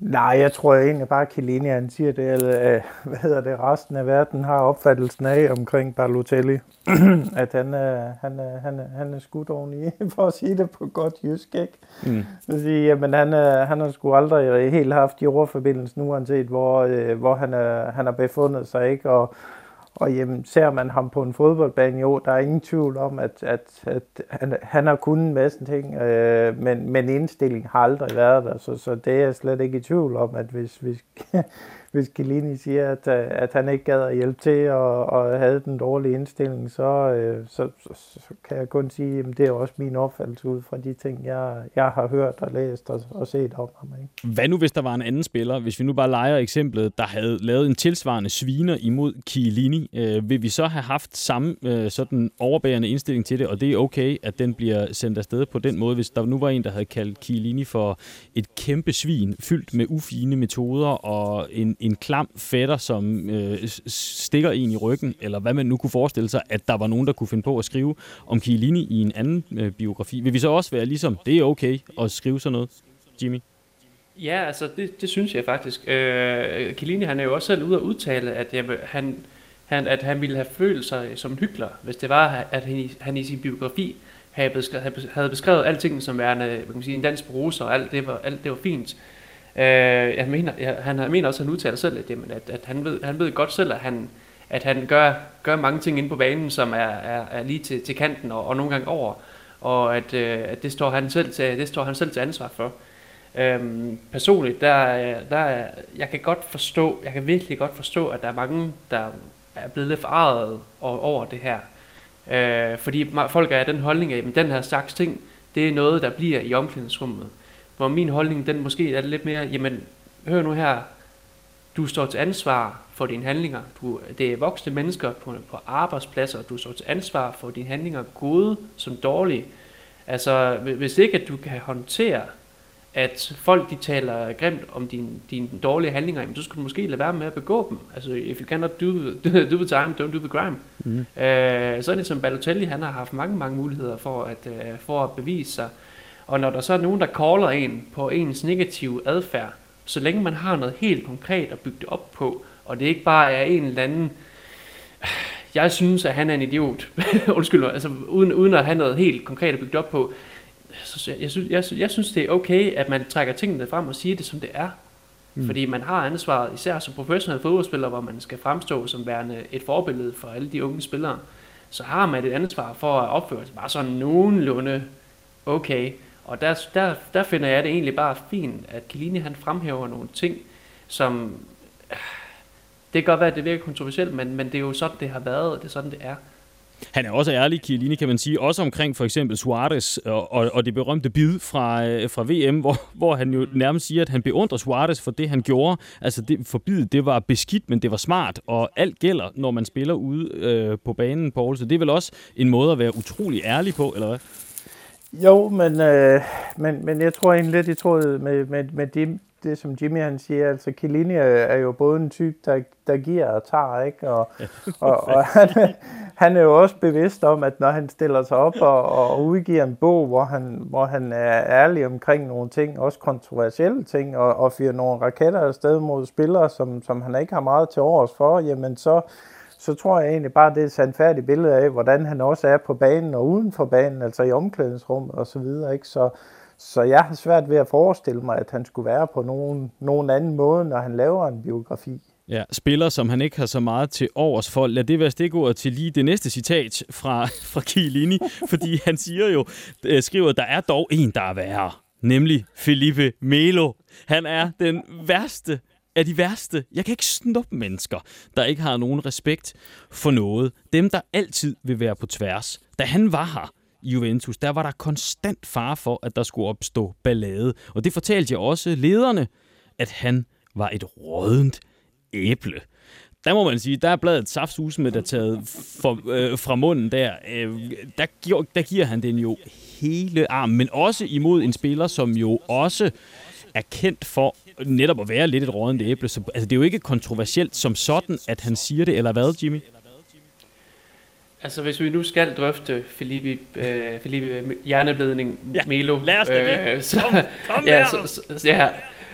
Nej, jeg tror egentlig bare, at Chiellini, han siger det, eller øh, hvad hedder det, resten af verden har opfattelsen af omkring Balotelli, *clears throat* at han er, han er, han er, han er skudt oveni, *laughs* for at sige det på godt jysk, ikke? Mm. Så sige, jamen, han, er, han har sgu aldrig helt haft jordforbindelsen, uanset hvor, øh, hvor han, er, han har befundet sig, ikke? Og, og jamen, ser man ham på en fodboldbane, jo, der er ingen tvivl om, at, at, at han, han har kunnet en masse ting, øh, men, men indstilling har aldrig været der, så, så det er jeg slet ikke i tvivl om, at hvis, vi hvis Chiellini siger, at, øh, at han ikke gad at hjælpe til og, og havde den dårlige indstilling, så, øh, så, så, så kan jeg kun sige, at det er også min opfattelse ud fra de ting, jeg, jeg har hørt og læst og, og set om ham. Ikke? Hvad nu, hvis der var en anden spiller, hvis vi nu bare leger eksemplet, der havde lavet en tilsvarende sviner imod Chiellini, øh, vil vi så have haft samme øh, sådan overbærende indstilling til det, og det er okay, at den bliver sendt afsted på den måde, hvis der nu var en, der havde kaldt Chiellini for et kæmpe svin, fyldt med ufine metoder og en, en klam fætter, som øh, stikker en i ryggen, eller hvad man nu kunne forestille sig, at der var nogen, der kunne finde på at skrive om Chiellini i en anden øh, biografi. Vil vi så også være ligesom, det er okay at skrive sådan noget, Jimmy? Ja, altså det, det synes jeg faktisk. Øh, Chiellini han er jo også selv ude at udtale, at jeg, han, han, at han ville have følt sig som en hyggelig, hvis det var, at han i, han i sin biografi havde beskrevet, havde beskrevet alting som værende hvad kan man sige, en dansk bruser, og alt det var, alt det var fint. Øh, jeg mener, jeg, han mener også, at han udtaler selv, at, jamen, at, at han, ved, han ved godt selv, at han, at han gør, gør mange ting inde på banen, som er, er, er lige til, til kanten og, og nogle gange over, og at, øh, at det, står han selv til, det står han selv til ansvar for. Øhm, personligt, der, der, jeg kan godt forstå, jeg kan virkelig godt forstå, at der er mange, der er blevet lidt forarvet over det her. Øh, fordi folk er af den holdning af, at den her slags ting, det er noget, der bliver i omklædningsrummet. Hvor min holdning, den måske er lidt mere, jamen, hør nu her, du står til ansvar for dine handlinger. Du, det er voksne mennesker på, på arbejdspladser, du står til ansvar for dine handlinger, gode som dårlige. Altså, hvis ikke at du kan håndtere, at folk de taler grimt om dine din dårlige handlinger, jamen, så skulle du måske lade være med at begå dem. Altså, if you cannot do, *laughs* do, the time, don't do the crime. Mm. Så er det som Balotelli, han har haft mange, mange muligheder for at, uh, for at bevise sig. Og når der så er nogen, der caller en på ens negative adfærd, så længe man har noget helt konkret at bygge det op på, og det ikke bare er en eller anden, jeg synes, at han er en idiot, *laughs* undskyld mig, altså uden, uden at have noget helt konkret at bygge det op på, så jeg, synes, jeg, jeg synes, det er okay, at man trækker tingene frem og siger det, som det er. Mm. Fordi man har ansvaret, især som professionel fodboldspiller, hvor man skal fremstå som værende et forbillede for alle de unge spillere, så har man et ansvar for at opføre sig bare sådan nogenlunde okay. Og der, der, der finder jeg det egentlig bare fint, at Kilini han fremhæver nogle ting, som... Øh, det kan godt være, at det virker kontroversielt, men, men det er jo sådan, det har været, og det er sådan, det er. Han er også ærlig, Chiellini, kan man sige, også omkring for eksempel Suarez og, og, og det berømte bid fra, øh, fra VM, hvor, hvor han jo nærmest siger, at han beundrer Suarez for det, han gjorde. Altså, det, for bidet, det var beskidt, men det var smart, og alt gælder, når man spiller ude øh, på banen, Paul. Så det er vel også en måde at være utrolig ærlig på, eller hvad? Jo, men, øh, men, men jeg tror egentlig lidt i tråd med, med, med det, det, som Jimmy han siger. Altså, Chiellini er jo både en type, der, der giver og tager, ikke? Og, *laughs* og, og han, han er jo også bevidst om, at når han stiller sig op og, og udgiver en bog, hvor han, hvor han er ærlig omkring nogle ting, også kontroversielle ting, og, og fyrer nogle raketter afsted mod spillere, som, som han ikke har meget til års for, jamen så, så tror jeg egentlig bare, det er et sandfærdigt billede af, hvordan han også er på banen og uden for banen, altså i omklædningsrummet og så videre. Ikke? Så, så jeg har svært ved at forestille mig, at han skulle være på nogen, nogen anden måde, når han laver en biografi. Ja, spiller, som han ikke har så meget til overs for. Lad det være stikordet til lige det næste citat fra, *laughs* fra Chiellini, fordi han siger jo, øh, skriver, der er dog en, der er værre, nemlig Felipe Melo. Han er den værste er de værste. Jeg kan ikke snuppe mennesker, der ikke har nogen respekt for noget. Dem, der altid vil være på tværs. Da han var her, i Juventus, der var der konstant far for, at der skulle opstå ballade. Og det fortalte jeg også lederne, at han var et rådent æble. Der må man sige, der er bladet saftsus med der taget for, øh, fra munden der. Øh, der, giver, der giver han den jo hele armen, men også imod en spiller, som jo også er kendt for netop at være lidt et rådent æble. Så, altså, det er jo ikke kontroversielt som sådan, at han siger det, eller hvad, Jimmy? Altså, hvis vi nu skal drøfte Felipe, øh, Felipe hjerneblødning, ja, Melo. lad os det. Øh, så, kom, kom ja, så, så, ja,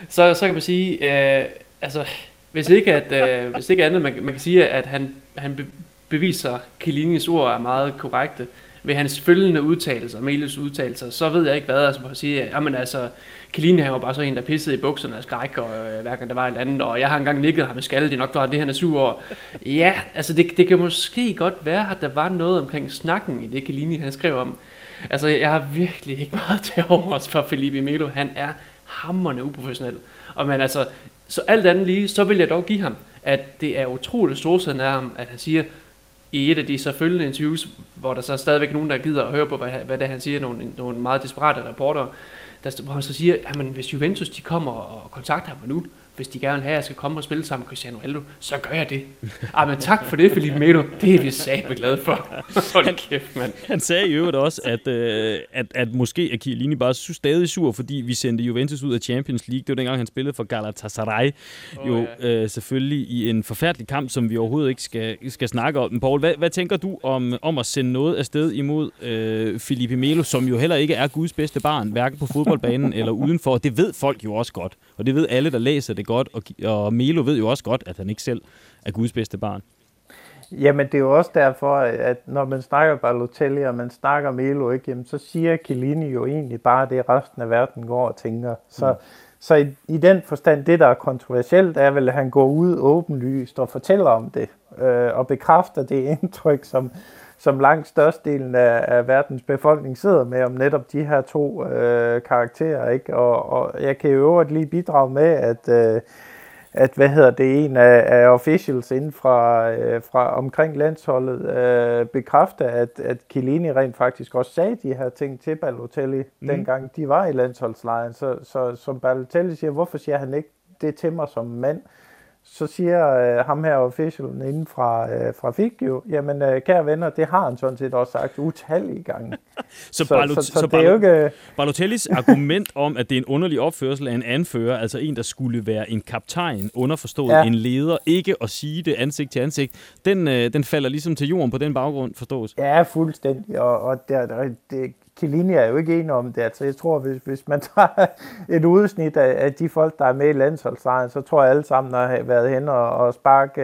så, så kan man sige, øh, altså, hvis ikke, at, øh, hvis ikke andet, man, man kan sige, at han, han beviser, at Kilinis ord er meget korrekte, ved hans følgende udtalelser, Melius udtalelser, så ved jeg ikke hvad, altså at sige, jamen altså, Kaline han var bare så en, der pissede i bukserne af skræk, og øh, hver gang der var et andet, og jeg har engang nikket ham med skalle, det er nok klart, det han er sur over. Ja, altså det, det kan måske godt være, at der var noget omkring snakken i det Kaline han skrev om. Altså jeg har virkelig ikke meget til overs for Felipe Melo, han er hammerne uprofessionel. Og men altså, så alt andet lige, så vil jeg dog give ham, at det er utroligt storsind af ham, at han siger, i et af de så følgende interviews, hvor der så er stadigvæk nogen, der gider at høre på, hvad, hvad det han siger, nogle, nogle meget desperate reporter, der, hvor han så siger, at hvis Juventus de kommer og kontakter ham nu, hvis de gerne vil have, at jeg skal komme og spille sammen med Cristiano Ronaldo, så gør jeg det. Ah, men tak for det, Felipe Melo. Det er vi satme glade for. *laughs* Hold kæft, mand. Han sagde i øvrigt også, at, øh, at, at måske er Chiellini bare stadig sur, fordi vi sendte Juventus ud af Champions League. Det var dengang, han spillede for Galatasaray. Oh, jo ja. øh, selvfølgelig i en forfærdelig kamp, som vi overhovedet ikke skal, skal snakke om. Paul, hvad, hvad tænker du om, om at sende noget afsted imod øh, Felipe Melo, som jo heller ikke er Guds bedste barn, hverken på fodboldbanen *laughs* eller udenfor? Det ved folk jo også godt, og det ved alle, der læser det godt, og, og Melo ved jo også godt, at han ikke selv er Guds bedste barn. Jamen det er jo også derfor, at når man snakker Balotelli, og man snakker Melo, ikke, jamen, så siger Chiellini jo egentlig bare det, resten af verden går og tænker. Så, mm. så i, i den forstand, det der er kontroversielt, er vel, at han går ud åbenlyst og fortæller om det, øh, og bekræfter det indtryk, som, som langt størstedelen af, af verdens befolkning sidder med om netop de her to øh, karakterer. Ikke? Og, og jeg kan jo øvrigt lige bidrage med, at, øh, at hvad hedder det, en af, af officials inden fra, øh, fra omkring landsholdet øh, bekræfter, at, at Chiellini rent faktisk også sagde de her ting til Balotelli, mm. dengang de var i landsholdslejren. Så, så som Balotelli siger, hvorfor siger han ikke det til mig som mand? Så siger øh, ham her officialen inden fra, øh, fra FIG jo, jamen øh, kære venner, det har han sådan set også sagt utallige gange. *laughs* så, så, Balot- så, så, så jo ikke... Balotellis *laughs* argument om, at det er en underlig opførsel af en anfører, altså en, der skulle være en kaptajn, underforstået ja. en leder, ikke at sige det ansigt til ansigt, den, øh, den falder ligesom til jorden på den baggrund, forstås. Ja, fuldstændig, og, og der, det, Chiellini er jo ikke enig om det. Altså, jeg tror, hvis, hvis man tager *laughs* et udsnit af, af de folk, der er med i landsholdslejren, så tror jeg alle sammen har været hen og, og sparke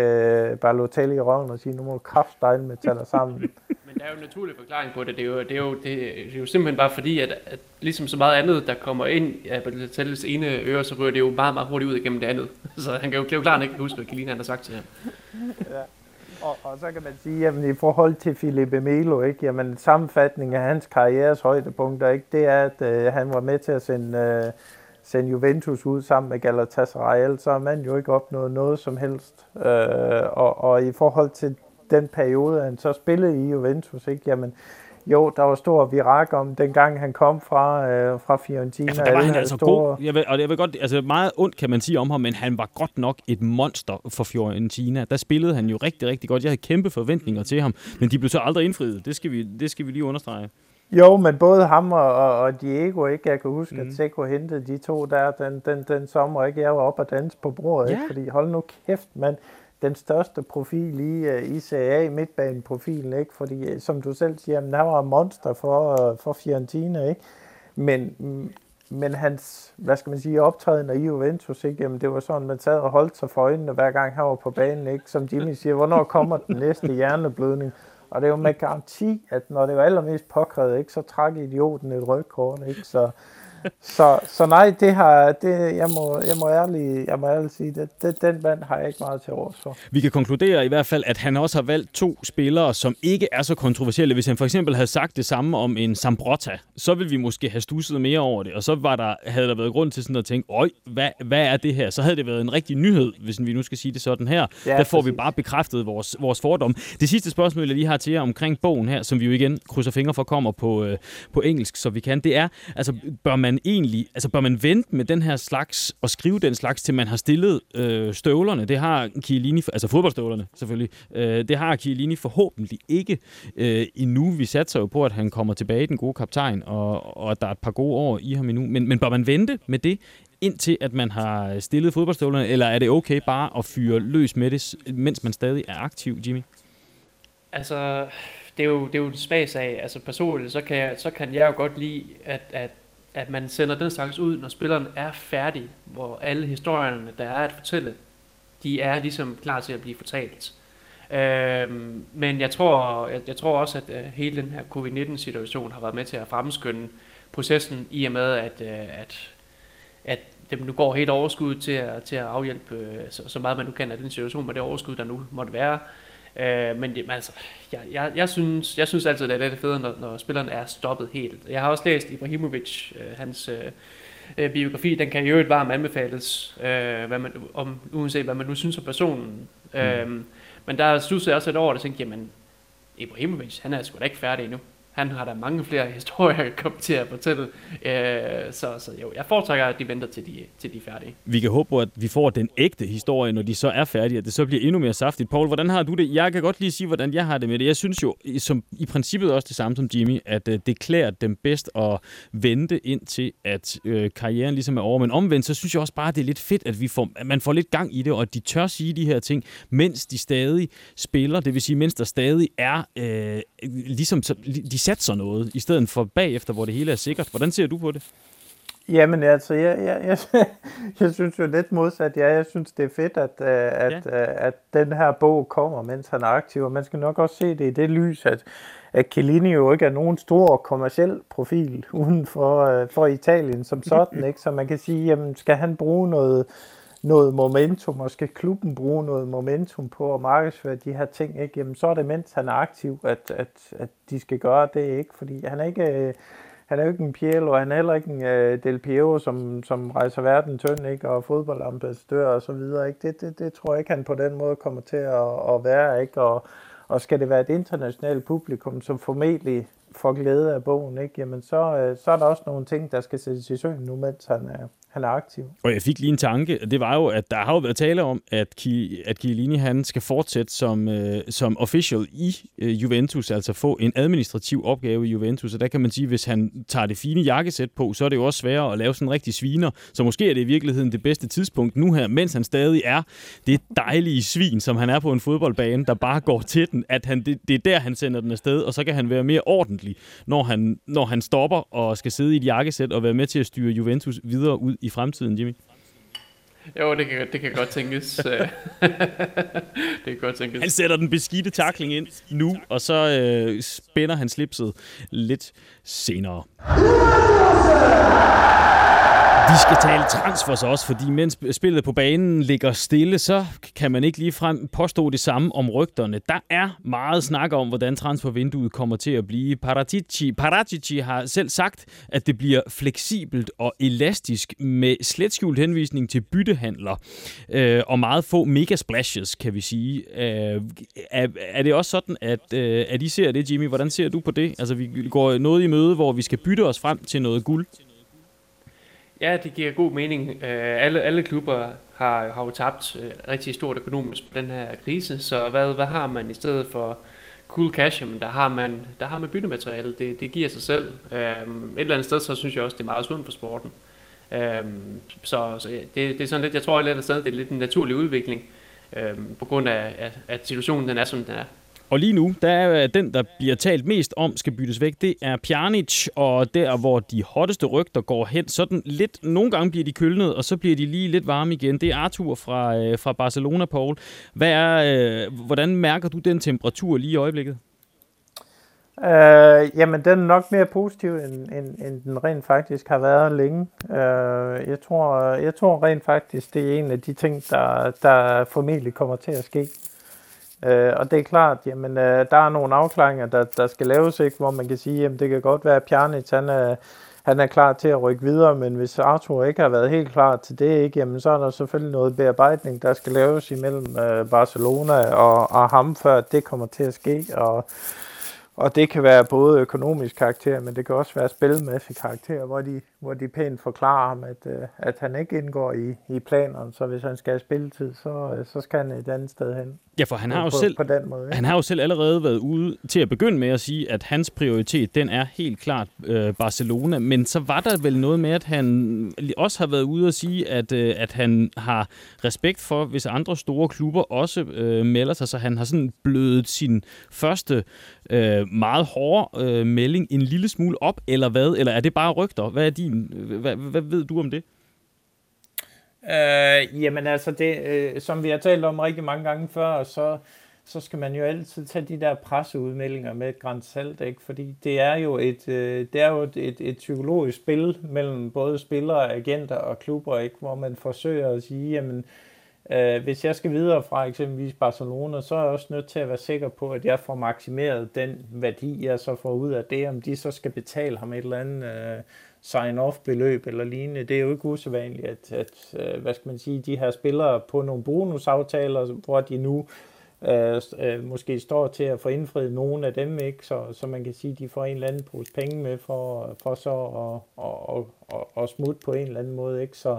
uh, Balotelli i røven og sige, nu må du kraftstejle med taler sammen. *laughs* Men der er jo en naturlig forklaring på det. Det er jo, det er jo, det er jo simpelthen bare fordi, at, at ligesom så meget andet, der kommer ind af Balotellis ene øre, så rører det jo meget, meget hurtigt ud igennem det andet. *laughs* Så han kan jo, det er jo klart, han ikke huske, hvad Chiellini har sagt til ham. Ja. Og, og så kan man sige, jamen i forhold til Filipe Melo, ikke, jamen sammenfatning af hans karrieres højdepunkter, ikke, det er, at øh, han var med til at sende, øh, sende Juventus ud sammen med Galatasaray, så har man jo ikke opnået noget som helst. Øh, og, og i forhold til den periode, han så spillede i Juventus, ikke, jamen, jo, der var stor virak om dengang han kom fra, øh, fra Fiorentina. Ja, der var han altså store... god. Jeg vil, og jeg vil godt, altså meget ondt kan man sige om ham, men han var godt nok et monster for Fiorentina. Der spillede han jo rigtig, rigtig godt. Jeg havde kæmpe forventninger til ham, men de blev så aldrig indfriet. Det skal vi, det skal vi lige understrege. Jo, men både ham og, og, og Diego, ikke? Jeg kan huske, mm. at Seco hentede de to der den, den, den sommer, ikke? Jeg var oppe og danse på bordet, ja. ikke? Fordi hold nu kæft, mand den største profil i, uh, i CA, midtbaneprofilen, ikke? Fordi, uh, som du selv siger, han var monster for, uh, for Fiorentina, ikke? Men, men hans, hvad skal man sige, optræden i Juventus, ikke? Jamen, det var sådan, man sad og holdt sig for øjnene, hver gang han var på banen, ikke? Som Jimmy siger, hvornår kommer den næste *laughs* hjerneblødning? Og det jo med garanti, at når det var allermest påkrævet, ikke, så trak idioten et rødt kort, ikke? Så, så, så nej, det har, det, jeg, må, jeg, må ærligt, jeg må ærligt sige, det, det, den mand har jeg ikke meget til overs for. Vi kan konkludere i hvert fald, at han også har valgt to spillere, som ikke er så kontroversielle. Hvis han for eksempel havde sagt det samme om en Sambrotta, så ville vi måske have stusset mere over det, og så var der, havde der været grund til sådan at tænke, øj, hvad, hvad er det her? Så havde det været en rigtig nyhed, hvis vi nu skal sige det sådan her. Ja, der får præcis. vi bare bekræftet vores, vores fordom. Det sidste spørgsmål, jeg lige har til jer omkring bogen her, som vi jo igen krydser fingre for kommer på, øh, på engelsk, så vi kan, det er, altså bør man man egentlig, altså bør man vente med den her slags, og skrive den slags, til man har stillet øh, støvlerne? Det har Chiellini, altså fodboldstøvlerne selvfølgelig, øh, det har Chiellini forhåbentlig ikke øh, endnu. Vi satser jo på, at han kommer tilbage, den gode kaptajn, og, og at der er et par gode år i ham endnu. Men, men bør man vente med det, indtil at man har stillet fodboldstøvlerne, eller er det okay bare at fyre løs med det, mens man stadig er aktiv, Jimmy? Altså, det er jo, det er jo en smagsag. Altså personligt, så kan, jeg, så kan jeg jo godt lide, at, at at man sender den slags ud, når spilleren er færdig, hvor alle historierne, der er at fortælle, de er ligesom klar til at blive fortalt. Øhm, men jeg tror, jeg, jeg tror også, at øh, hele den her covid-19-situation har været med til at fremskynde processen, i og med, at, øh, at, at dem nu går helt overskud til at, til at afhjælpe øh, så, så meget man nu kan af den situation med det overskud, der nu måtte være. Uh, men det, altså, jeg, jeg, jeg, synes, jeg synes altid, at det er lidt fedt, når, når spilleren er stoppet helt. Jeg har også læst Ibrahimovic, uh, hans uh, biografi, den kan jo øvrigt varmt anbefales, uh, hvad man, om, uanset hvad man nu synes om personen. Mm. Uh, men der stussede jeg også et år, og tænkte, jamen, Ibrahimovic, han er sgu da ikke færdig endnu. Han har da mange flere *laughs* historier at komme til at fortælle. Øh, så, så jo, jeg foretrækker, at de venter til de, til de er færdige. Vi kan håbe på, at vi får den ægte historie, når de så er færdige, at det så bliver endnu mere saftigt. Paul, hvordan har du det? Jeg kan godt lige sige, hvordan jeg har det med det. Jeg synes jo, som i princippet også det samme som Jimmy, at øh, det klæder dem bedst at vente ind til, at øh, karrieren ligesom er over. Men omvendt, så synes jeg også bare, at det er lidt fedt, at, vi får, at man får lidt gang i det, og at de tør sige de her ting, mens de stadig spiller. Det vil sige, mens der stadig er øh, ligesom de satser noget, i stedet for bagefter, hvor det hele er sikkert. Hvordan ser du på det? Jamen altså, jeg, jeg, jeg, *laughs* jeg synes jo lidt modsat. Ja, jeg synes, det er fedt, at, øh, at, ja. Øh, at den her bog kommer, mens han er aktiv. Og man skal nok også se det i det lys, at, at Chiellini jo ikke er nogen stor kommersiel profil uden for, øh, for Italien som sådan. *laughs* Ikke? Så man kan sige, jamen, skal han bruge noget, noget momentum, og skal klubben bruge noget momentum på at markedsføre de her ting, ikke? Jamen, så er det, mens han er aktiv, at, at, at de skal gøre det, ikke? Fordi han er ikke... Øh, han er jo ikke en Pielo, han er heller ikke en uh, Del Piero, som, som rejser verden tynd, ikke? og fodboldambassadør og så videre. Ikke? Det, det, det tror jeg ikke, han på den måde kommer til at, at være. Ikke? Og, og skal det være et internationalt publikum, som formentlig får glæde af bogen, ikke? Jamen så, øh, så er der også nogle ting, der skal sættes i søen nu, mens han er, han er aktiv. Og jeg fik lige en tanke, det var jo, at der har jo været tale om, at, Ki, at Chiellini han skal fortsætte som, øh, som official i øh, Juventus, altså få en administrativ opgave i Juventus, og der kan man sige, hvis han tager det fine jakkesæt på, så er det jo også sværere at lave sådan en rigtig sviner, så måske er det i virkeligheden det bedste tidspunkt nu her, mens han stadig er det dejlige svin, som han er på en fodboldbane, der bare går til den, at han, det, det er der, han sender den afsted, og så kan han være mere ordentlig, når han, når han stopper og skal sidde i et jakkesæt og være med til at styre Juventus videre ud i fremtiden, Jimmy? Jo, det kan, det kan godt tænkes. *laughs* det kan godt tænkes. Han sætter den beskidte takling ind nu, og så øh, spænder han slipset lidt senere. Vi skal tale transfers også, fordi mens spillet på banen ligger stille, så kan man ikke lige frem påstå det samme om rygterne. Der er meget snak om, hvordan transfervinduet kommer til at blive. Paratici, Paratici har selv sagt, at det bliver fleksibelt og elastisk med slet skjult henvisning til byttehandler øh, og meget få mega splashes, kan vi sige. Øh, er, er det også sådan, at, øh, at I ser det, Jimmy? Hvordan ser du på det? Altså, vi går noget i møde, hvor vi skal bytte os frem til noget guld. Ja, det giver god mening. Øh, alle, alle klubber har, har jo tabt øh, rigtig stort økonomisk på den her krise, så hvad, hvad har man i stedet for cool cash? Jamen, der har man, der har man byttemateriale. Det, det giver sig selv. Øh, et eller andet sted, så synes jeg også, det er meget sundt for sporten. Øh, så så det, det er sådan lidt, jeg tror et eller andet sted, det er lidt en naturlig udvikling, øh, på grund af, at, at situationen den er, som den er. Og lige nu, der er øh, den, der bliver talt mest om, skal byttes væk, det er Pjanic, og der, hvor de hotteste rygter går hen, sådan lidt, nogle gange bliver de kølnet, og så bliver de lige lidt varme igen. Det er Arthur fra, øh, fra Barcelona, Paul. Hvad er, øh, hvordan mærker du den temperatur lige i øjeblikket? Øh, jamen, den er nok mere positiv, end, end, end den rent faktisk har været længe. Øh, jeg, tror, jeg tror rent faktisk, det er en af de ting, der, der formentlig kommer til at ske. Øh, og det er klart, jamen, øh, der er nogle afklaringer, der, der skal laves, ikke, hvor man kan sige, at det kan godt være, at Pjanic han er, han er klar til at rykke videre, men hvis Arthur ikke har været helt klar til det, ikke, jamen, så er der selvfølgelig noget bearbejdning, der skal laves imellem øh, Barcelona og, og ham, før det kommer til at ske. Og, og det kan være både økonomisk karakter, men det kan også være spilmæssig karakter, hvor de, hvor de pænt forklarer ham, at, øh, at han ikke indgår i, i planerne, så hvis han skal have spilletid, så, øh, så skal han et andet sted hen. Ja, for han har, jo på, selv, på den måde, han har jo selv allerede været ude til at begynde med at sige, at hans prioritet, den er helt klart øh, Barcelona. Men så var der vel noget med, at han også har været ude og sige, at, øh, at han har respekt for, hvis andre store klubber også øh, melder sig, så han har sådan blødet sin første øh, meget hårde øh, melding en lille smule op, eller hvad? Eller er det bare rygter? Hvad er din din. Hvad, hvad ved du om det? Øh, jamen altså, det, øh, som vi har talt om rigtig mange gange før, så, så skal man jo altid tage de der presseudmeldinger med et græns salt, ikke? fordi det er jo et, øh, det er jo et, et, et psykologisk spil mellem både spillere, agenter og klubber, ikke? hvor man forsøger at sige, jamen, øh, hvis jeg skal videre fra eksempelvis Barcelona, så er jeg også nødt til at være sikker på, at jeg får maksimeret den værdi, jeg så får ud af det, om de så skal betale ham et eller andet øh, sign-off-beløb eller lignende. Det er jo ikke usædvanligt, at, at øh, hvad skal man sige, de her spillere på nogle bonusaftaler, hvor de nu øh, øh, måske står til at få indfriet nogle af dem, ikke? Så, så man kan sige, at de får en eller anden pose penge med for, for så at, at, at, at smutte på en eller anden måde. Ikke? Så,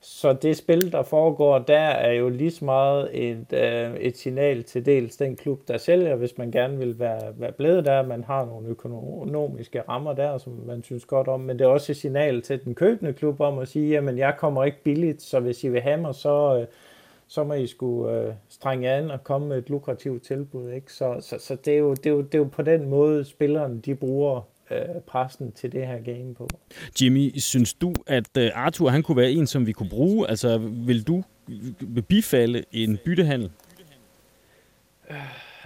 så det spil, der foregår der, er jo lige så meget et, øh, et signal til dels den klub, der sælger, hvis man gerne vil være, være blevet der. Man har nogle økonomiske rammer der, som man synes godt om, men det er også et signal til den købende klub om at sige, jamen jeg kommer ikke billigt, så hvis I vil have mig, så, øh, så må I skulle øh, strenge an og komme med et lukrativt tilbud. Ikke? Så, så, så det, er jo, det, er jo, det er jo på den måde, spillerne de bruger øh, pressen til det her game på. Jimmy, synes du, at øh, Arthur han kunne være en, som vi kunne bruge? Altså, vil du bifalde en byttehandel? Øh,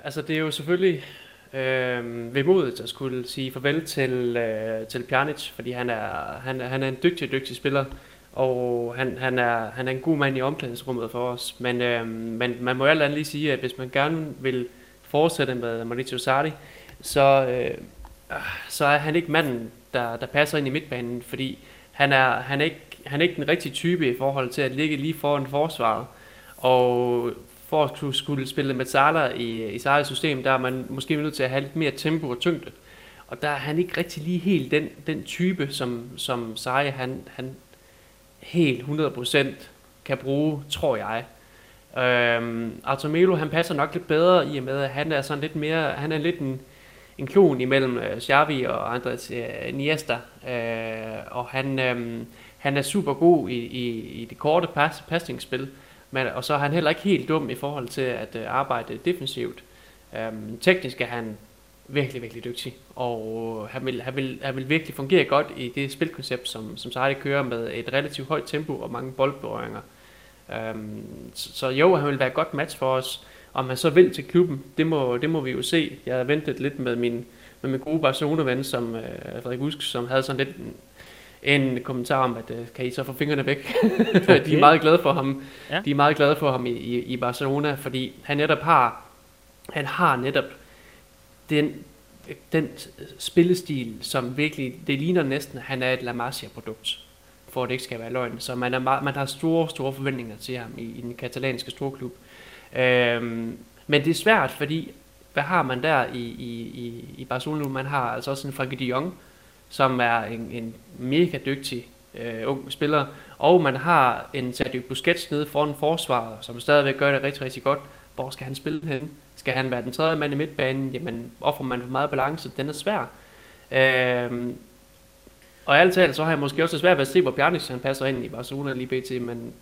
altså, det er jo selvfølgelig øh, vemodigt at skulle sige farvel til, øh, til Pjanic, fordi han er, han, han er en dygtig, dygtig spiller og han, han, er, han er en god mand i omklædningsrummet for os. Men, øh, men man må alt andet lige sige, at hvis man gerne vil fortsætte med Mauricio Sarri, så, øh, så er han ikke manden, der, der passer ind i midtbanen, fordi han er, han, er ikke, han er ikke den rigtige type i forhold til at ligge lige foran forsvaret. Og for at skulle, skulle spille med Salah i, i Sarris system, der er man måske nødt til at have lidt mere tempo og tyngde. Og der er han ikke rigtig lige helt den, den type, som, som Sarri han, han, helt 100% kan bruge, tror jeg. Øhm, Arthur Melo, han passer nok lidt bedre i og med, at han er sådan lidt mere, han er lidt en, en klon imellem øh, Xavi og Andres øh, Iniesta, øh, og han, øh, han er super god i, i, i det korte pas, pasningsspil, men, og så er han heller ikke helt dum i forhold til at øh, arbejde defensivt. Øh, teknisk er han virkelig, virkelig dygtig, og øh, han vil, han, vil, han vil virkelig fungere godt i det spilkoncept, som, som Sarri kører med et relativt højt tempo og mange boldberøringer. Um, så, så jo, han vil være et godt match for os. Om han så vil til klubben, det må, det må vi jo se. Jeg har ventet lidt med min, med min gode Barcelona-ven, som uh, Frederik Usk, som havde sådan lidt en, en kommentar om, at uh, kan I så få fingrene væk? Okay. *laughs* de er meget glade for ham. Ja. De er meget glade for ham i, i, i Barcelona, fordi han netop har, han har netop den, den spillestil, som virkelig, det ligner næsten, at han er et La Masia-produkt, for at det ikke skal være løgn. Så man, er meget, man har store, store forventninger til ham i, i den katalanske storklub. Øhm, men det er svært, fordi hvad har man der i, i, i Barcelona? Man har altså også en Frankie de Jong, som er en, en mega dygtig øh, ung spiller, og man har en Sergio Busquets nede foran forsvaret, som stadigvæk gør det rigtig, rigtig godt. Hvor skal han spille hen? Skal han være den tredje mand i midtbanen? Jamen, offrer man for meget balance? Den er svær. Øhm, og alt talt, så har jeg måske også svært ved at se, hvor Bjarnis han passer ind i Barcelona lige pt, men...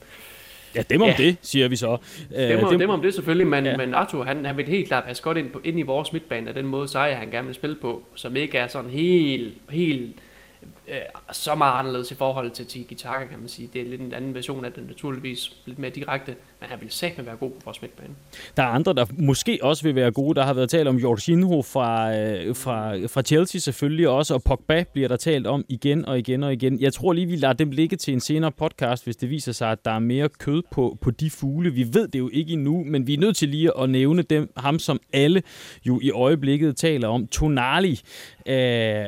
Ja, dem om ja. det, siger vi så. Dem om, dem, dem om det selvfølgelig, men, ja. men Arthur, han, han vil helt klart passe godt ind, på, ind i vores midtbane, af den måde Sejer han gerne vil spille på, som ikke er sådan helt, helt øh, så meget anderledes i forhold til Tiki Taka, kan man sige. Det er lidt en anden version af det, naturligvis lidt mere direkte, men han vil sagt være god på vores midtbane. Der er andre, der måske også vil være gode. Der har været talt om Jorginho fra, øh, fra, fra Chelsea selvfølgelig også, og Pogba bliver der talt om igen og igen og igen. Jeg tror lige, vi lader dem ligge til en senere podcast, hvis det viser sig, at der er mere kød på, på de fugle. Vi ved det jo ikke endnu, men vi er nødt til lige at nævne dem, ham som alle jo i øjeblikket taler om. Tonali, øh,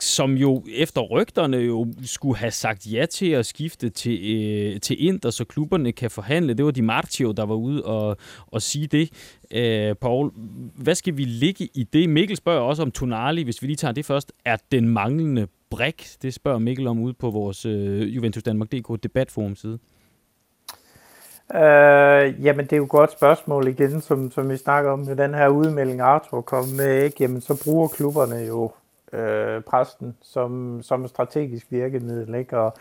som jo efter rygterne jo skulle have sagt ja til at skifte til, øh, til Inter, så klubberne kan forhandle. Det var Di Martio, der var ude og, og sige det. Øh, Paul, hvad skal vi ligge i det? Mikkel spørger også om Tonali, hvis vi lige tager det først. Er den manglende brik? Det spørger Mikkel om ude på vores øh, Juventus Danmark.dk debatforum side. Øh, jamen, det er jo et godt spørgsmål igen, som, som vi snakker om med den her udmelding, Arthur kom med, ikke? Jamen, så bruger klubberne jo øh, præsten som, som strategisk virkemiddel, ikke? Og,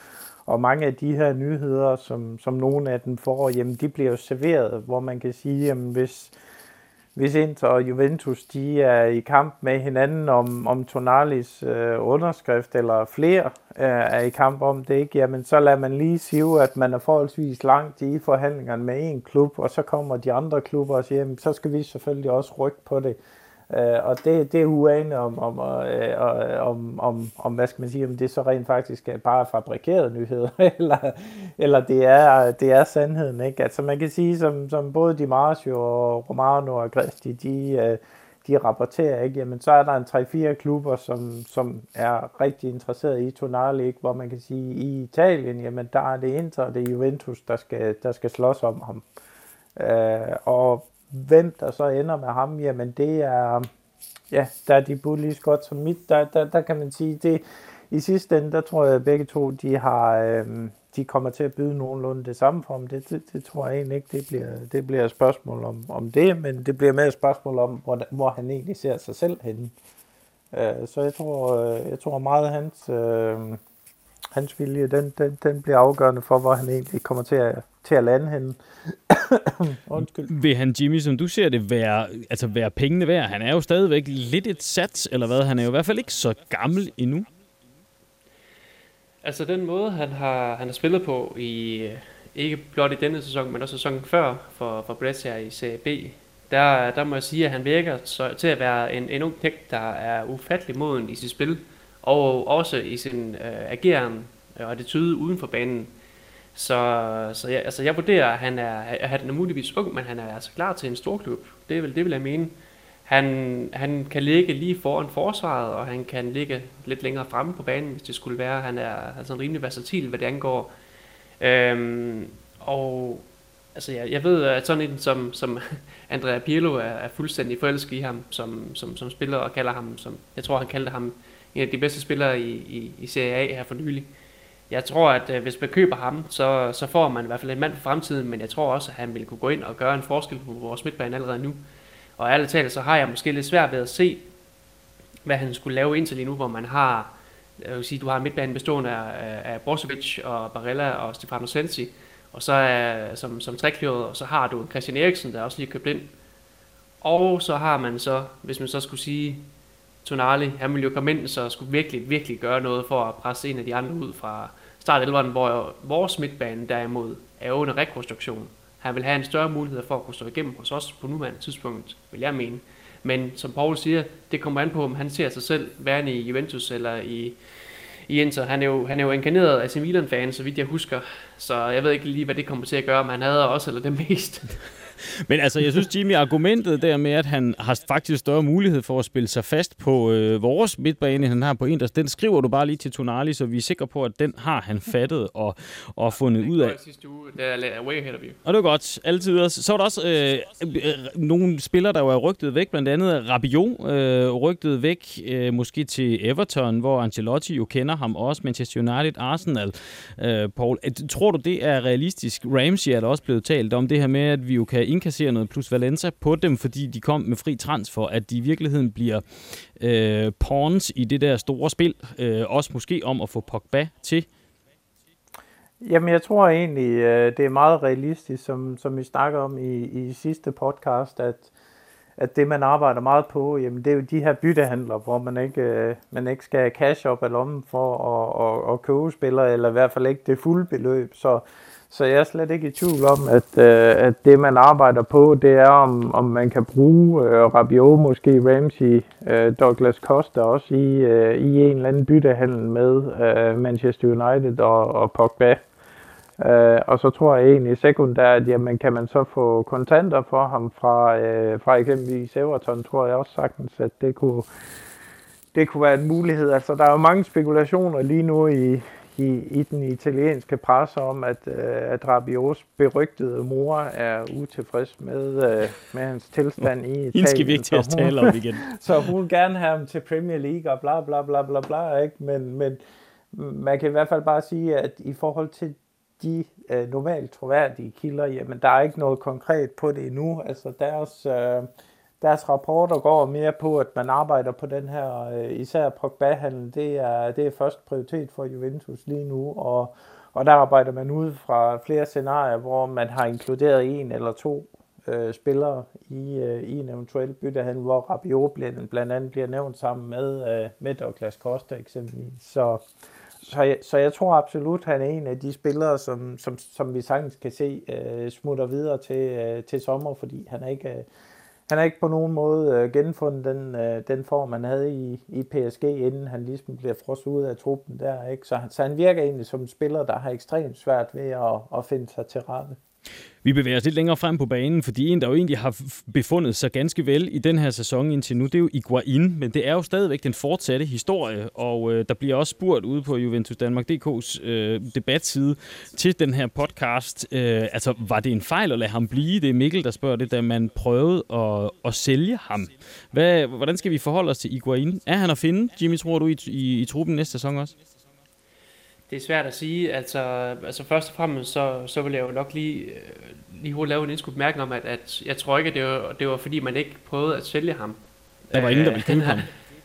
og mange af de her nyheder, som, som nogle af dem får, jamen, de bliver jo serveret, hvor man kan sige, jamen, hvis, hvis Inter og Juventus de er i kamp med hinanden om, om Tonalis øh, underskrift, eller flere øh, er i kamp om det, ikke? Jamen, så lader man lige sige, at man er forholdsvis langt i forhandlingerne med en klub, og så kommer de andre klubber og siger, jamen, så skal vi selvfølgelig også rykke på det. Øh, og det, det er uane om, om, øh, om, om, om, hvad skal man sige, om det så rent faktisk er bare fabrikerede nyheder, *laughs* eller, eller det, er, det er sandheden. Ikke? Altså man kan sige, som, som både Di Marzio og Romano og Gresti, de, øh, de rapporterer, ikke? Jamen, så er der en 3-4 klubber, som, som er rigtig interesseret i Tonali, ikke? hvor man kan sige, i Italien, jamen der er det Inter og det er Juventus, der skal, der skal slås om ham. Øh, og hvem der så ender med ham, jamen det er, ja, der er de bud lige så godt som mit. Der, der, der kan man sige, det i sidste ende, der tror jeg, at begge to, de har, øh, de kommer til at byde nogenlunde det samme for ham. Det, det, det tror jeg egentlig ikke, det bliver, det bliver et spørgsmål om, om det, men det bliver mere et spørgsmål om, hvor, hvor han egentlig ser sig selv henne. Øh, så jeg tror, øh, jeg tror meget, hans, øh, hans vilje, den, den, den bliver afgørende for, hvor han egentlig kommer til at, til at lande henne. *coughs* Undskyld. Vil han, Jimmy, som du ser det, være, altså være pengene værd? Han er jo stadigvæk lidt et sats, eller hvad? Han er jo i hvert fald ikke så gammel endnu. Altså den måde, han har, han har spillet på i ikke blot i denne sæson, men også sæsonen før for, for Brescia i Serie B, der, der må jeg sige, at han virker så, til at være en, en ung knæk, der er ufattelig moden i sit spil, og også i sin øh, ageren øh, og attitude uden for banen. Så, så jeg, altså jeg vurderer, at han er, at han er muligvis ung, men han er altså klar til en stor klub. Det vil, det vil jeg mene. Han, han kan ligge lige foran forsvaret, og han kan ligge lidt længere fremme på banen, hvis det skulle være. Han er altså en rimelig versatil, hvad det angår. Øhm, og altså jeg, jeg ved, at sådan en som, som *laughs* Andrea Pirlo er, er fuldstændig forelsket i ham som, som, som spiller, og kalder ham, som, jeg tror han kaldte ham en af de bedste spillere i, i, i Serie A her for nylig. Jeg tror, at øh, hvis man køber ham, så, så får man i hvert fald en mand for fremtiden, men jeg tror også, at han vil kunne gå ind og gøre en forskel på vores midtbane allerede nu. Og ærligt talt, så har jeg måske lidt svært ved at se, hvad han skulle lave indtil lige nu, hvor man har, jeg vil sige, du har en midtbane bestående af, af Brozovic og Barella og Stefano Sensi, og så er, som, som trækløret, og så har du Christian Eriksen, der også lige købt ind. Og så har man så, hvis man så skulle sige, Tonali, han ville jo komme ind, så skulle virkelig, virkelig gøre noget for at presse en af de andre ud fra start 11'eren, hvor vores midtbane derimod er under rekonstruktion. Han vil have en større mulighed for at kunne stå igennem hos os på nuværende tidspunkt, vil jeg mene. Men som Paul siger, det kommer an på, om han ser sig selv værende i Juventus eller i, i Inter. Han er jo, han er jo inkarneret af Milan-fan, så vidt jeg husker. Så jeg ved ikke lige, hvad det kommer til at gøre, om han hader os eller det mest. Men altså, jeg synes, Jimmy, argumentet der med, at han har faktisk større mulighed for at spille sig fast på øh, vores midtbane, han har på en, den skriver du bare lige til Tonali, så vi er sikre på, at den har han fattet og, og fundet ud af. Det sidste uge, der er way ahead of you. Og det er godt, altid. Så var der også øh, øh, nogle spillere, der var rygtet væk, blandt andet Rabiot øh, rygtet væk, øh, måske til Everton, hvor Ancelotti jo kender ham også, Manchester United, Arsenal. Øh, Paul, tror du, det er realistisk? Ramsey er der også blevet talt om det her med, at vi jo kan Øh, indkassere noget plus Valenza på dem, fordi de kom med fri transfer, at de i virkeligheden bliver øh, pawns i det der store spil. Øh, også måske om at få Pogba til. Jamen, jeg tror egentlig, øh, det er meget realistisk, som, som vi snakker om i, i sidste podcast, at, at det, man arbejder meget på, jamen, det er jo de her byttehandler, hvor man ikke, øh, man ikke skal cash op af lommen for at, at, at købe spillere, eller i hvert fald ikke det fulde beløb. Så, så jeg er slet ikke i tvivl om, at, øh, at det man arbejder på, det er om, om man kan bruge øh, Rabiot, måske Ramsey, øh, Douglas Costa også i, øh, i en eller anden byttehandel med øh, Manchester United og, og Pogba. Øh, og så tror jeg egentlig sekundært, at jamen, kan man så få kontanter for ham fra, øh, fra eksempelvis Everton, tror jeg også sagtens, at det kunne, det kunne være en mulighed. Altså, der er jo mange spekulationer lige nu i, i, i den italienske presse om, at, øh, at Rabiots berygtede mor er utilfreds med, øh, med hans tilstand i Italien. *laughs* Hende skal vi ikke til at tale om igen. *laughs* så hun vil gerne have ham til Premier League og bla bla bla bla bla, ikke? Men, men man kan i hvert fald bare sige, at i forhold til de øh, normalt troværdige kilder, jamen der er ikke noget konkret på det endnu. Altså deres... Øh, deres rapporter går mere på, at man arbejder på den her, øh, især Pogba-handel, det er, det er først prioritet for Juventus lige nu, og, og der arbejder man ud fra flere scenarier, hvor man har inkluderet en eller to øh, spillere i, øh, i en eventuel byttehandel, hvor Rabiot blandt, blandt andet bliver nævnt sammen med, øh, med Douglas Costa eksempelvis. Så, så, jeg, så jeg tror absolut, at han er en af de spillere, som, som, som vi sagtens kan se øh, smutter videre til, øh, til sommer, fordi han er ikke... Øh, han har ikke på nogen måde øh, genfundet den, øh, den form, han havde i, i PSG, inden han ligesom bliver frosset ud af truppen der. Ikke? Så, så han virker egentlig som en spiller, der har ekstremt svært ved at, at finde sig til rette. Vi bevæger os lidt længere frem på banen, fordi en, der jo egentlig har befundet sig ganske vel i den her sæson indtil nu, det er jo Iguain, men det er jo stadigvæk den fortsatte historie, og øh, der bliver også spurgt ude på Juventus Danmark DK's øh, debatside til den her podcast. Øh, altså, var det en fejl at lade ham blive? Det er Mikkel, der spørger det, da man prøvede at, at sælge ham. Hvad, hvordan skal vi forholde os til Iguain? Er han at finde, Jimmy, tror du, i, i, i truppen næste sæson også? Det er svært at sige. Altså, altså først og fremmest, så, så vil jeg jo nok lige, øh, lige hurtigt lave en indskudt mærke om, at, at jeg tror ikke, at det var, det var fordi, man ikke prøvede at sælge ham. Der var ingen, der ville købe *laughs* ham.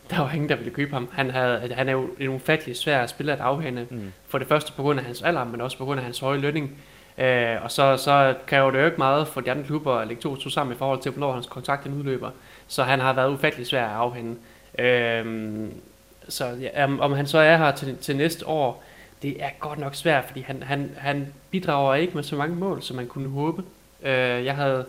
Der var ingen, der ville købe ham. Han, havde, han er jo en ufattelig svær spiller at afhænde. Mm. For det første på grund af hans alder, men også på grund af hans høje lønning. Øh, og så, så kræver det jo ikke meget for de andre klubber at lægge to to sammen i forhold til, hvornår hans kontrakt udløber. Så han har været ufattelig svær at afhænde. Øh, så ja, om han så er her til, til næste år, det er godt nok svært, fordi han, han, han bidrager ikke med så mange mål, som man kunne håbe. Øh, jeg havde,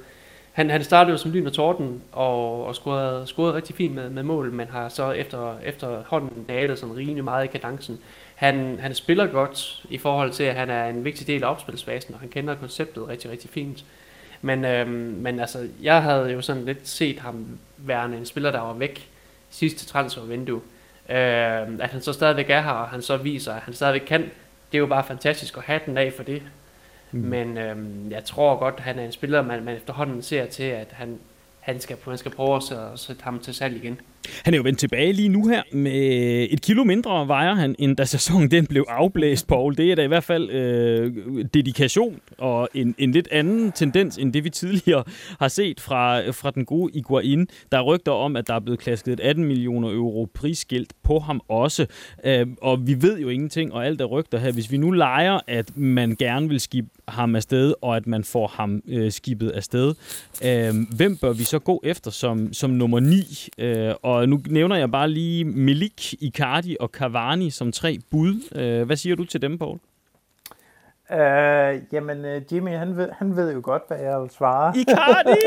han, han startede jo som lyn og torden, og, og scorede, scorede rigtig fint med, med mål, men har så efter, efter hånden dalet sådan rimelig meget i kadencen. Han, han spiller godt i forhold til, at han er en vigtig del af opspilsfasen, og han kender konceptet rigtig, rigtig fint. Men, øhm, men altså, jeg havde jo sådan lidt set ham værende en spiller, der var væk sidste transfervindue. Øh, at han så stadigvæk er her, og han så viser, at han stadigvæk kan, det er jo bare fantastisk at have den af for det. Mm. Men øh, jeg tror godt, at han er en spiller, man, man efterhånden ser til, at han, han skal, han skal prøve at sætte ham til salg igen. Han er jo vendt tilbage lige nu her med et kilo mindre vejer han, end da sæsonen den blev afblæst, Paul. Det er da i hvert fald øh, dedikation og en, en lidt anden tendens, end det vi tidligere har set fra, fra den gode Iguain. Der er rygter om, at der er blevet klasket et 18 millioner euro prisskilt på ham også. Øh, og vi ved jo ingenting, og alt er rygter her. Hvis vi nu leger, at man gerne vil skibbe ham afsted, og at man får ham øh, skibet afsted, øh, hvem bør vi så gå efter som, som nummer 9? Øh, og nu nævner jeg bare lige Milik, Icardi og Cavani som tre bud. Øh, hvad siger du til dem, Paul? Uh, jamen, uh, Jimmy, han ved, han ved jo godt, hvad jeg vil svare. Icardi!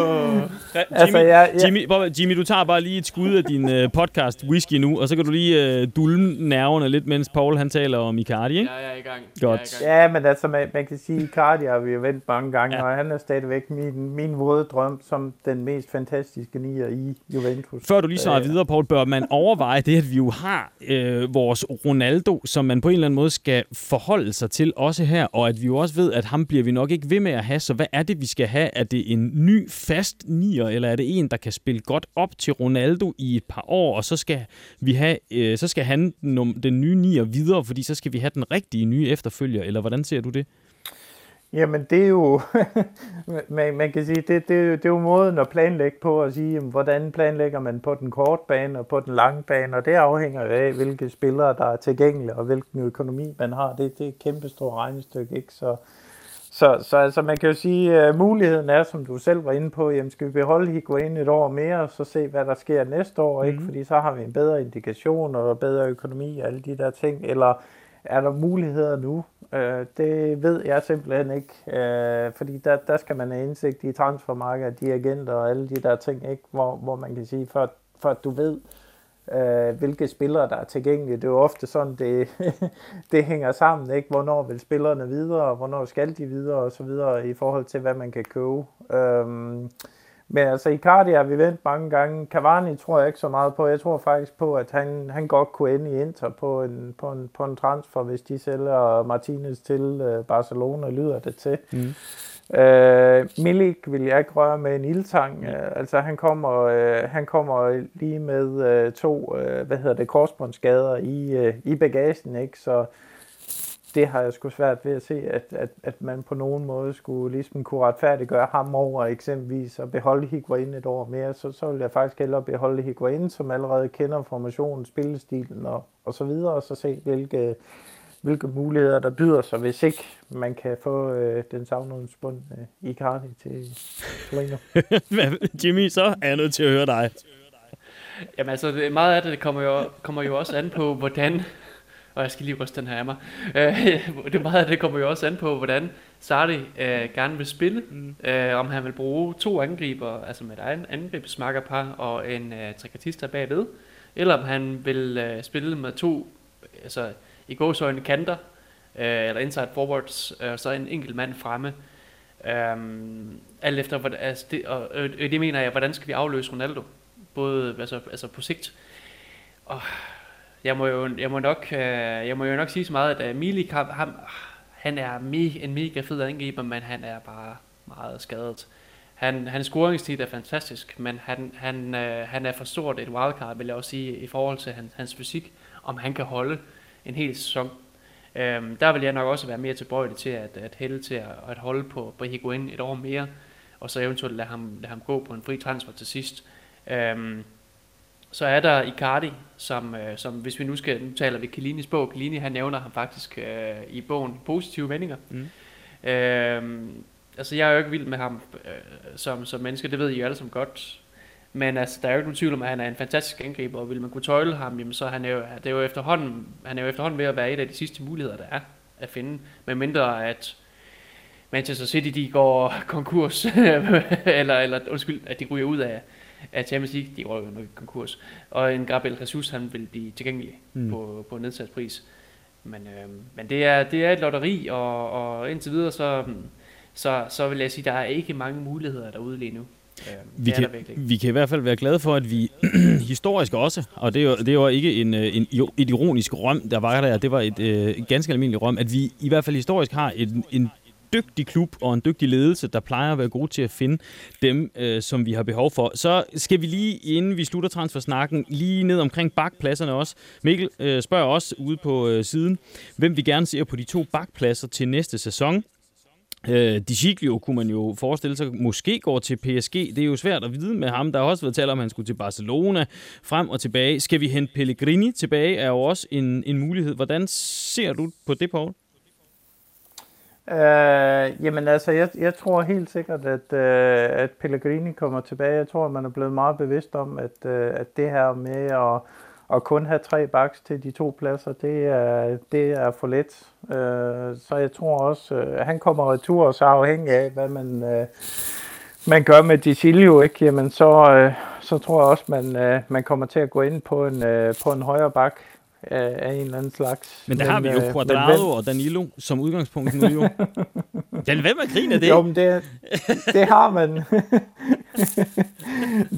oh. *laughs* Jimmy, altså, jeg, jeg... Jimmy, Jimmy, du tager bare lige et skud af din uh, podcast Whisky nu, og så kan du lige uh, dulme nerverne lidt, mens Paul han taler om Icardi, ikke? Ja, jeg er i gang. Godt. I gang. Ja, men altså, man, man kan sige, Icardi har vi jo vendt mange gange, ja. og han er stadigvæk min, min våde drøm som den mest fantastiske nier i Juventus. Før du lige svarer videre, Paul, bør man overveje det, at vi jo har øh, vores Ronaldo, som man på en eller anden måde skal forholde sig til også her, og at vi jo også ved, at ham bliver vi nok ikke ved med at have. Så hvad er det, vi skal have? Er det en ny fast nier, eller er det en, der kan spille godt op til Ronaldo i et par år, og så skal vi have, øh, så skal han den nye nier videre, fordi så skal vi have den rigtige nye efterfølger, eller hvordan ser du det? Jamen det er jo, *laughs* man, man kan sige, det, det, det er jo måden at planlægge på at sige, jamen, hvordan planlægger man på den korte bane og på den lange bane, og det afhænger af, hvilke spillere der er tilgængelige og hvilken økonomi man har. Det, det er et kæmpestort regnestykke, ikke? Så, så, så altså, man kan jo sige, at muligheden er, som du selv var inde på, jamen skal vi beholde Higuain et år mere, og så se, hvad der sker næste år, ikke? Mm. Fordi så har vi en bedre indikation og bedre økonomi og alle de der ting, eller er der muligheder nu? Øh, det ved jeg simpelthen ikke, øh, fordi der, der skal man have indsigt i transfermarkedet, de agenter og alle de der ting, ikke? Hvor, hvor man kan sige, for, for at du ved, øh, hvilke spillere der er tilgængelige. Det er jo ofte sådan, det, *laughs* det hænger sammen, ikke? Hvornår vil spillerne videre, og hvornår skal de videre, og så videre, i forhold til, hvad man kan købe. Øh, men altså Icardi har vi vendt mange gange. Cavani tror jeg ikke så meget på. Jeg tror faktisk på, at han, han godt kunne ende i Inter på en, på en, på en transfer, hvis de sælger Martinez til øh, Barcelona, lyder det til. Mm. Øh, Milik vil jeg ikke røre med en ildtang. Øh, altså han kommer, øh, han kommer lige med øh, to, øh, hvad hedder det, korsbåndsskader i, øh, i bagagen, ikke? Så det har jeg sgu svært ved at se, at, at, at man på nogen måde skulle ligesom kunne retfærdiggøre ham over eksempelvis at beholde Higuain et år mere, så, så vil jeg faktisk hellere beholde Higuain, som allerede kender formationen, spillestilen og, og så videre, og så se, hvilke hvilke muligheder der byder sig, hvis ikke man kan få øh, den savnede spund øh, i Cardi til Torino. *laughs* Jimmy, så er jeg nødt til at høre dig. Jamen altså, meget af det, det kommer, jo, kommer jo også an på, hvordan... Og jeg skal lige ryste den her af mig. Øh, *laughs* det meget af det kommer jo også an på, hvordan Sardi øh, gerne vil spille. Mm. Øh, om han vil bruge to angriber, altså med et angrebsmakkerpar og en øh, trekatista bagved. Eller om han vil øh, spille med to, altså i gåsøjne kanter, øh, eller inside forwards, øh, så en enkelt mand fremme. Um, alt efter, hvad, altså det, og, øh, det mener jeg, hvordan skal vi afløse Ronaldo? Både altså, altså på sigt. Og jeg må jo, jeg må nok, øh, jeg må jo nok sige så meget, at uh, Milik, ham, han er me, en mega fed angriber, men han er bare meget skadet. Han, hans scoringstid er fantastisk, men han, han, øh, han er for stort et wildcard, vil jeg også sige, i forhold til hans, hans fysik, om han kan holde en hel sæson. Øhm, der vil jeg nok også være mere tilbøjelig til at, at hælde til at, at holde på, på Higuain et år mere, og så eventuelt lade ham, lade ham gå på en fri transfer til sidst. Øhm, så er der Icardi, som, øh, som hvis vi nu skal, nu taler vi Kilinis bog, Kilini han nævner ham faktisk øh, i bogen positive vendinger. Mm. Øhm, altså jeg er jo ikke vild med ham øh, som, som menneske, det ved I jo alle som godt. Men altså, der er jo ikke nogen tvivl om, at han er en fantastisk angriber, og vil man kunne tøjle ham, jamen, så er han jo, det er jo efterhånden, han er jo efterhånden ved at være et af de sidste muligheder, der er at finde. Med mindre at Manchester City de går konkurs, *laughs* eller, eller undskyld, at de ryger ud af, af Champions League, de går jo nok konkurs. Og en Gabriel Jesus, han vil blive tilgængelig mm. på, på nedsat pris. Men, øh, men det, er, det er et lotteri, og, og indtil videre, så, så, så vil jeg sige, der er ikke mange muligheder derude lige nu. Øh, vi, kan, vi kan i hvert fald være glade for, at vi *clears throat* historisk også, og det er jo, det er jo ikke en, øh, en, et ironisk røm, der var der, det var et øh, ganske almindeligt røm, at vi i hvert fald historisk har en, en dygtig klub og en dygtig ledelse, der plejer at være gode til at finde dem, øh, som vi har behov for. Så skal vi lige, inden vi slutter transfersnakken, lige ned omkring bakpladserne også. Mikkel øh, spørger også ude på øh, siden, hvem vi gerne ser på de to bakpladser til næste sæson. Øh, Di kunne man jo forestille sig, måske går til PSG. Det er jo svært at vide med ham. Der har også været talt om, at han skulle til Barcelona frem og tilbage. Skal vi hente Pellegrini tilbage, er jo også en, en mulighed. Hvordan ser du på det, Paul? Øh, jamen altså, jeg, jeg tror helt sikkert, at, øh, at Pellegrini kommer tilbage. Jeg tror, at man er blevet meget bevidst om, at, øh, at det her med at, at kun have tre baks til de to pladser, det er, det er for let. Øh, så jeg tror også, at øh, han kommer retur, og så afhængig af, hvad man, øh, man gør med Dicilio, ikke? Jamen, så, øh, så tror jeg også, man, øh, man kommer til at gå ind på en, øh, på en højre bak af, en eller anden slags. Men der men, har vi jo øh, Quadrado og Danilo som udgangspunkt nu jo. *laughs* Den, hvem er griner det? Jo, men det, det har man. *laughs*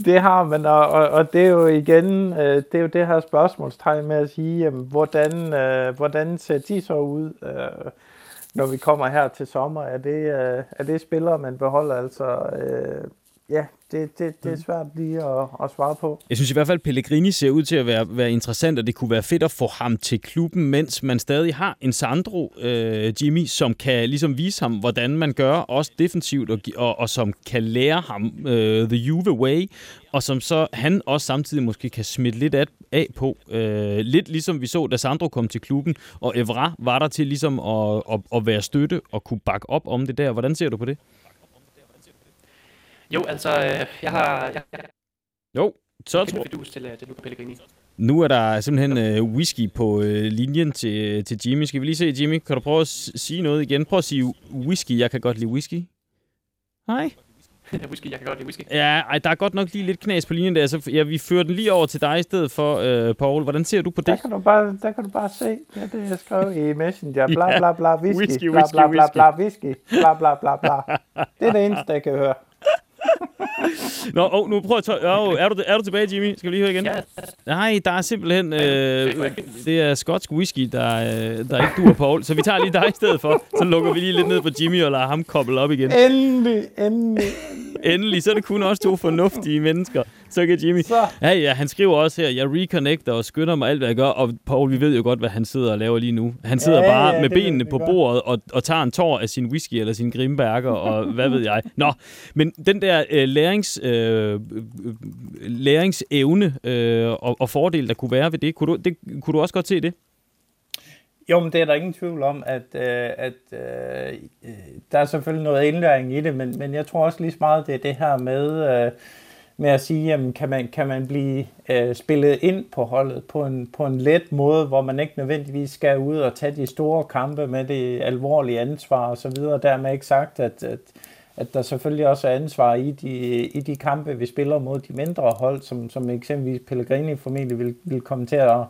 det har man, og, og, og det er jo igen, øh, det er jo det her spørgsmålstegn med at sige, jamen, hvordan, øh, hvordan ser de så ud, når vi kommer her til sommer? Er det, er det spillere, man beholder altså ja, det, det, det er mm. svært lige at, at svare på. Jeg synes i hvert fald, at Pellegrini ser ud til at være, være interessant, og det kunne være fedt at få ham til klubben, mens man stadig har en Sandro, øh, Jimmy, som kan ligesom vise ham, hvordan man gør, også defensivt, og, og, og som kan lære ham øh, the Juve way, og som så han også samtidig måske kan smitte lidt af, af på. Øh, lidt ligesom vi så, da Sandro kom til klubben, og Evra var der til ligesom at, at, at være støtte og kunne bakke op om det der. Hvordan ser du på det? Jo, altså, øh, jeg har... Jeg, jeg, jo, så tror jeg... til, øh, til Luca Pellegrini. Nu er der simpelthen øh, whisky på øh, linjen til, til Jimmy. Skal vi lige se, Jimmy? Kan du prøve at sige noget igen? Prøv at sige whisky. Jeg kan godt lide whisky. Hej. *laughs* whisky, jeg kan godt lide whisky. Ja, ej, der er godt nok lige lidt knas på linjen der, så ja, vi fører den lige over til dig i stedet for, øh, Paul. Hvordan ser du på det? Der kan du bare, der kan du bare se, ja, det jeg skrev i Messenger. *laughs* Bla, bla, bla, whisky. whisky, bla, bla, bla, bla, whisky. Bla, bla, bla, bla. Det er det eneste, jeg kan høre. *laughs* Nå, oh, nu prøv at tage... Oh, er, du, er du tilbage, Jimmy? Skal vi lige høre igen? Ja. Nej, der er simpelthen... Øh, det er skotsk whisky, der, øh, der ikke duer Paul. Så vi tager lige dig i stedet for. Så lukker vi lige lidt ned på Jimmy og lader ham koble op igen. Endelig, endelig. Endelig, så er det kun også to fornuftige mennesker. *laughs* Så kan Jimmy... Så. Ja, ja, han skriver også her, jeg reconnecter og skynder mig alt, hvad jeg gør. Og Paul, vi ved jo godt, hvad han sidder og laver lige nu. Han sidder ja, bare ja, med benene på bordet og, og tager en tår af sin whisky eller sin grimberger og *laughs* hvad ved jeg. Nå, men den der øh, lærings, øh, læringsevne øh, og, og fordel, der kunne være ved det, kunne du, det, kunne du også godt se det? Jo, men det er der ingen tvivl om, at, øh, at øh, der er selvfølgelig noget indlæring i det, men, men jeg tror også lige så meget, det er det her med, øh, med at sige, jamen, kan, man, kan man blive øh, spillet ind på holdet på en, på en let måde, hvor man ikke nødvendigvis skal ud og tage de store kampe med det alvorlige ansvar og så videre. Dermed ikke sagt, at, at, at der selvfølgelig også er ansvar i de, i de kampe, vi spiller mod de mindre hold, som, som eksempelvis Pellegrini formentlig vil, vil komme til at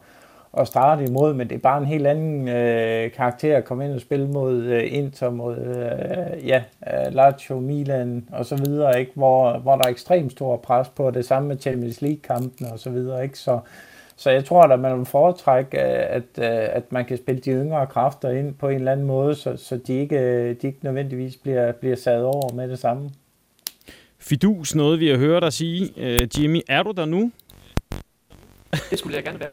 at starte imod, men det er bare en helt anden øh, karakter at komme ind og spille mod øh, Inter, mod øh, ja, øh, Lazio, Milan og så videre, ikke? Hvor, hvor der er ekstremt stor pres på det samme med Champions League-kampen og så videre, ikke? Så, så jeg tror, at man vil foretrække, at, at man kan spille de yngre kræfter ind på en eller anden måde, så, så de, ikke, de ikke nødvendigvis bliver, bliver sat over med det samme. Fidus, noget vi har hørt dig sige. Uh, Jimmy, er du der nu? Det skulle jeg gerne være.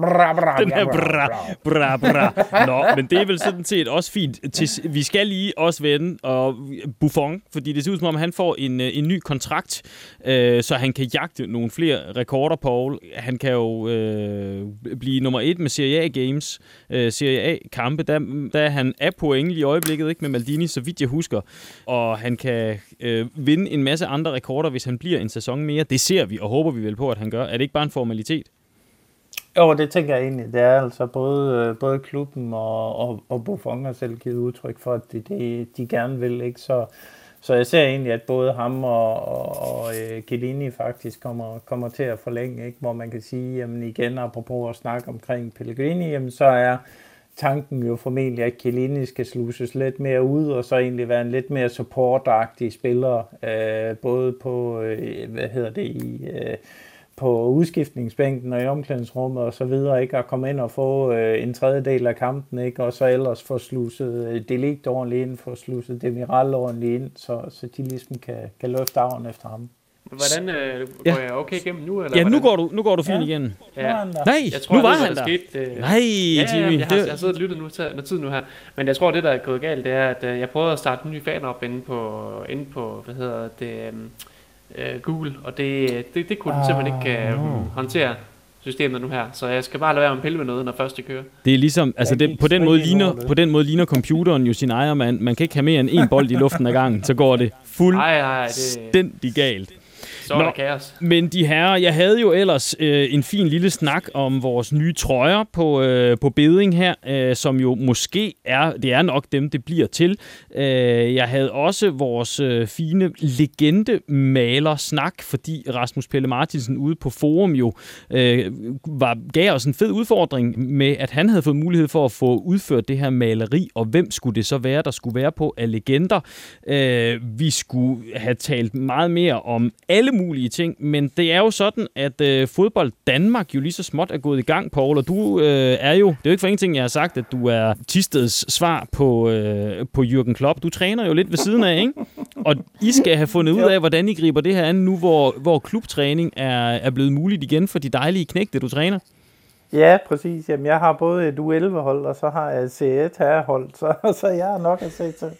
Bra, bra, den her bra, bra, bra. Nå, men det er vel sådan set også fint. Til, vi skal lige også vende og Buffon, fordi det ser ud som om, han får en, øh, en ny kontrakt, øh, så han kan jagte nogle flere rekorder, Paul. Han kan jo øh, blive nummer et med Serie A Games, øh, Serie A kampe. Der, der han er point i øjeblikket, ikke med Maldini, så vidt jeg husker. Og han kan øh, vinde en masse andre rekorder, hvis han bliver en sæson mere. Det ser vi, og håber vi vel på, at han gør. Er det ikke bare en formalitet? Jo, det tænker jeg egentlig. Det er altså både, øh, både klubben og, og, og Buffon har selv givet udtryk for, at det, det de gerne vil. Ikke? Så, så jeg ser egentlig, at både ham og, og, og øh, Gellini faktisk kommer, kommer til at forlænge, ikke? hvor man kan sige, jamen igen, apropos at snakke omkring Pellegrini, jamen så er tanken jo formentlig, at Chiellini skal sluses lidt mere ud, og så egentlig være en lidt mere supportagtig spiller, øh, både på, øh, hvad hedder det, i... øh, på udskiftningsbænken og i omklædningsrummet og så videre, ikke? At komme ind og få øh, en tredjedel af kampen, ikke? Og så ellers få sluset øh, Delict ordentligt ind, få sluset Demiral ordentligt ind, så, så de ligesom kan, kan løfte arven efter ham. Hvordan øh, går ja. jeg okay igennem nu? Eller ja, hvordan? nu går du, nu går du fint ja. igen. Ja. Nej, jeg tror, nu var det, han der. Skete, øh... Nej, ja, Jimmy. Ja, jeg, har, jeg har siddet og lyttet nu til noget tid nu her. Men jeg tror, det der er gået galt, det er, at øh, jeg prøvede at starte en ny fan op inde på, inde på hvad hedder det, øh, øh, Google, og det, det, det kunne den simpelthen ikke øh, håndtere systemet nu her. Så jeg skal bare lade være med at pille med noget, når først det kører. Det er ligesom, altså det, på, den måde ligner, på den måde ligner computeren jo sin ejer mand. Man kan ikke have mere end en bold i luften ad gangen, så går det fuldstændig galt. Så er der kaos. Men de her, jeg havde jo ellers øh, en fin lille snak om vores nye trøjer på, øh, på beding her, øh, som jo måske er, det er nok dem, det bliver til. Øh, jeg havde også vores øh, fine legende snak, fordi Rasmus Pelle Martinsen ude på forum jo øh, var, gav os en fed udfordring med, at han havde fået mulighed for at få udført det her maleri, og hvem skulle det så være, der skulle være på af legender. Øh, vi skulle have talt meget mere om alle mulige ting, men det er jo sådan, at øh, fodbold Danmark jo lige så småt er gået i gang, Paul, og du øh, er jo, det er jo ikke for ingenting, jeg har sagt, at du er Tisteds svar på, øh, på Jürgen Klopp. Du træner jo lidt ved siden af, ikke? Og I skal have fundet ud af, hvordan I griber det her an nu, hvor, hvor klubtræning er, er blevet muligt igen for de dejlige knægte, du træner. Ja, præcis. Jamen, jeg har både et U11-hold, og så har jeg et C1 herrehold, så, *laughs* så jeg har nok at se til.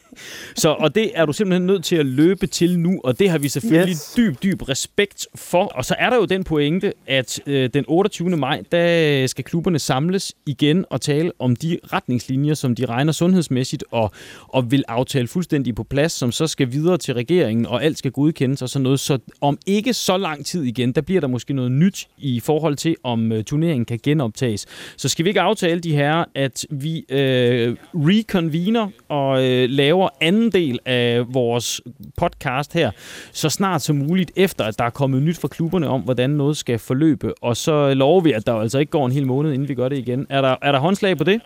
Så, og det er du simpelthen nødt til at løbe til nu, og det har vi selvfølgelig yes. dyb, dyb respekt for. Og så er der jo den pointe, at øh, den 28. maj, der skal klubberne samles igen og tale om de retningslinjer, som de regner sundhedsmæssigt og, og vil aftale fuldstændig på plads, som så skal videre til regeringen, og alt skal godkendes og sådan noget. Så om ikke så lang tid igen, der bliver der måske noget nyt i forhold til, om øh, turneringen kan genoptages. Så skal vi ikke aftale de her, at vi øh, reconvener og øh, laver anden del af vores podcast her, så snart som muligt efter, at der er kommet nyt fra klubberne om, hvordan noget skal forløbe. Og så lover vi, at der altså ikke går en hel måned, inden vi gør det igen. Er der, er der håndslag på det?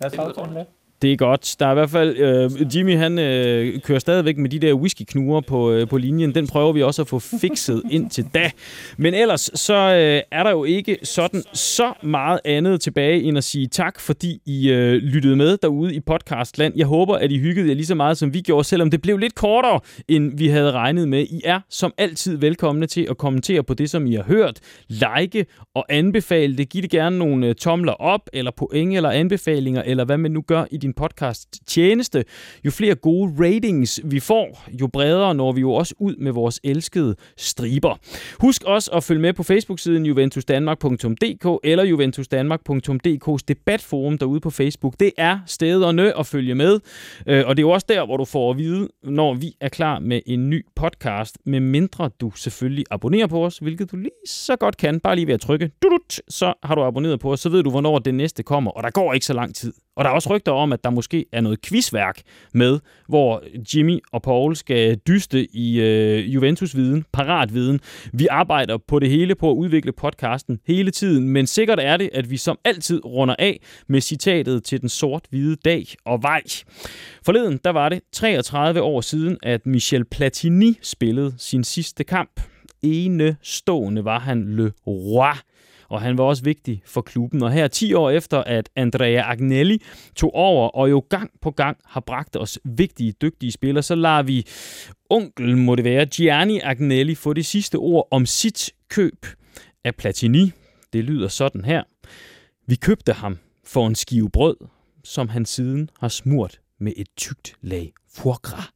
Jeg er med. Det det er godt. Der er i hvert fald... Øh, Jimmy, han øh, kører stadigvæk med de der whiskyknuger på, øh, på linjen. Den prøver vi også at få fikset ind til da. Men ellers, så øh, er der jo ikke sådan så meget andet tilbage, end at sige tak, fordi I øh, lyttede med derude i podcastland. Jeg håber, at I hyggede jer lige så meget, som vi gjorde, selvom det blev lidt kortere, end vi havde regnet med. I er som altid velkomne til at kommentere på det, som I har hørt. Like og anbefale det. Giv det gerne nogle øh, tomler op, eller point, eller anbefalinger, eller hvad man nu gør i din din podcast tjeneste. Jo flere gode ratings vi får, jo bredere når vi jo også ud med vores elskede striber. Husk også at følge med på Facebook-siden juventusdanmark.dk eller juventusdanmark.dk's debatforum derude på Facebook. Det er stederne at følge med, øh, og det er jo også der, hvor du får at vide, når vi er klar med en ny podcast, med mindre du selvfølgelig abonnerer på os, hvilket du lige så godt kan, bare lige ved at trykke, dudut, så har du abonneret på os, så ved du, hvornår det næste kommer, og der går ikke så lang tid. Og der er også rygter om, at der måske er noget quizværk med, hvor Jimmy og Paul skal dyste i øh, Juventus-viden, paratviden. Vi arbejder på det hele på at udvikle podcasten hele tiden, men sikkert er det, at vi som altid runder af med citatet til den sort-hvide dag og vej. Forleden, der var det 33 år siden, at Michel Platini spillede sin sidste kamp. Enestående var han Le Roi og han var også vigtig for klubben. Og her 10 år efter, at Andrea Agnelli tog over og jo gang på gang har bragt os vigtige, dygtige spillere, så lader vi onkel, må det være, Gianni Agnelli få det sidste ord om sit køb af Platini. Det lyder sådan her. Vi købte ham for en skive brød, som han siden har smurt med et tykt lag foie gras.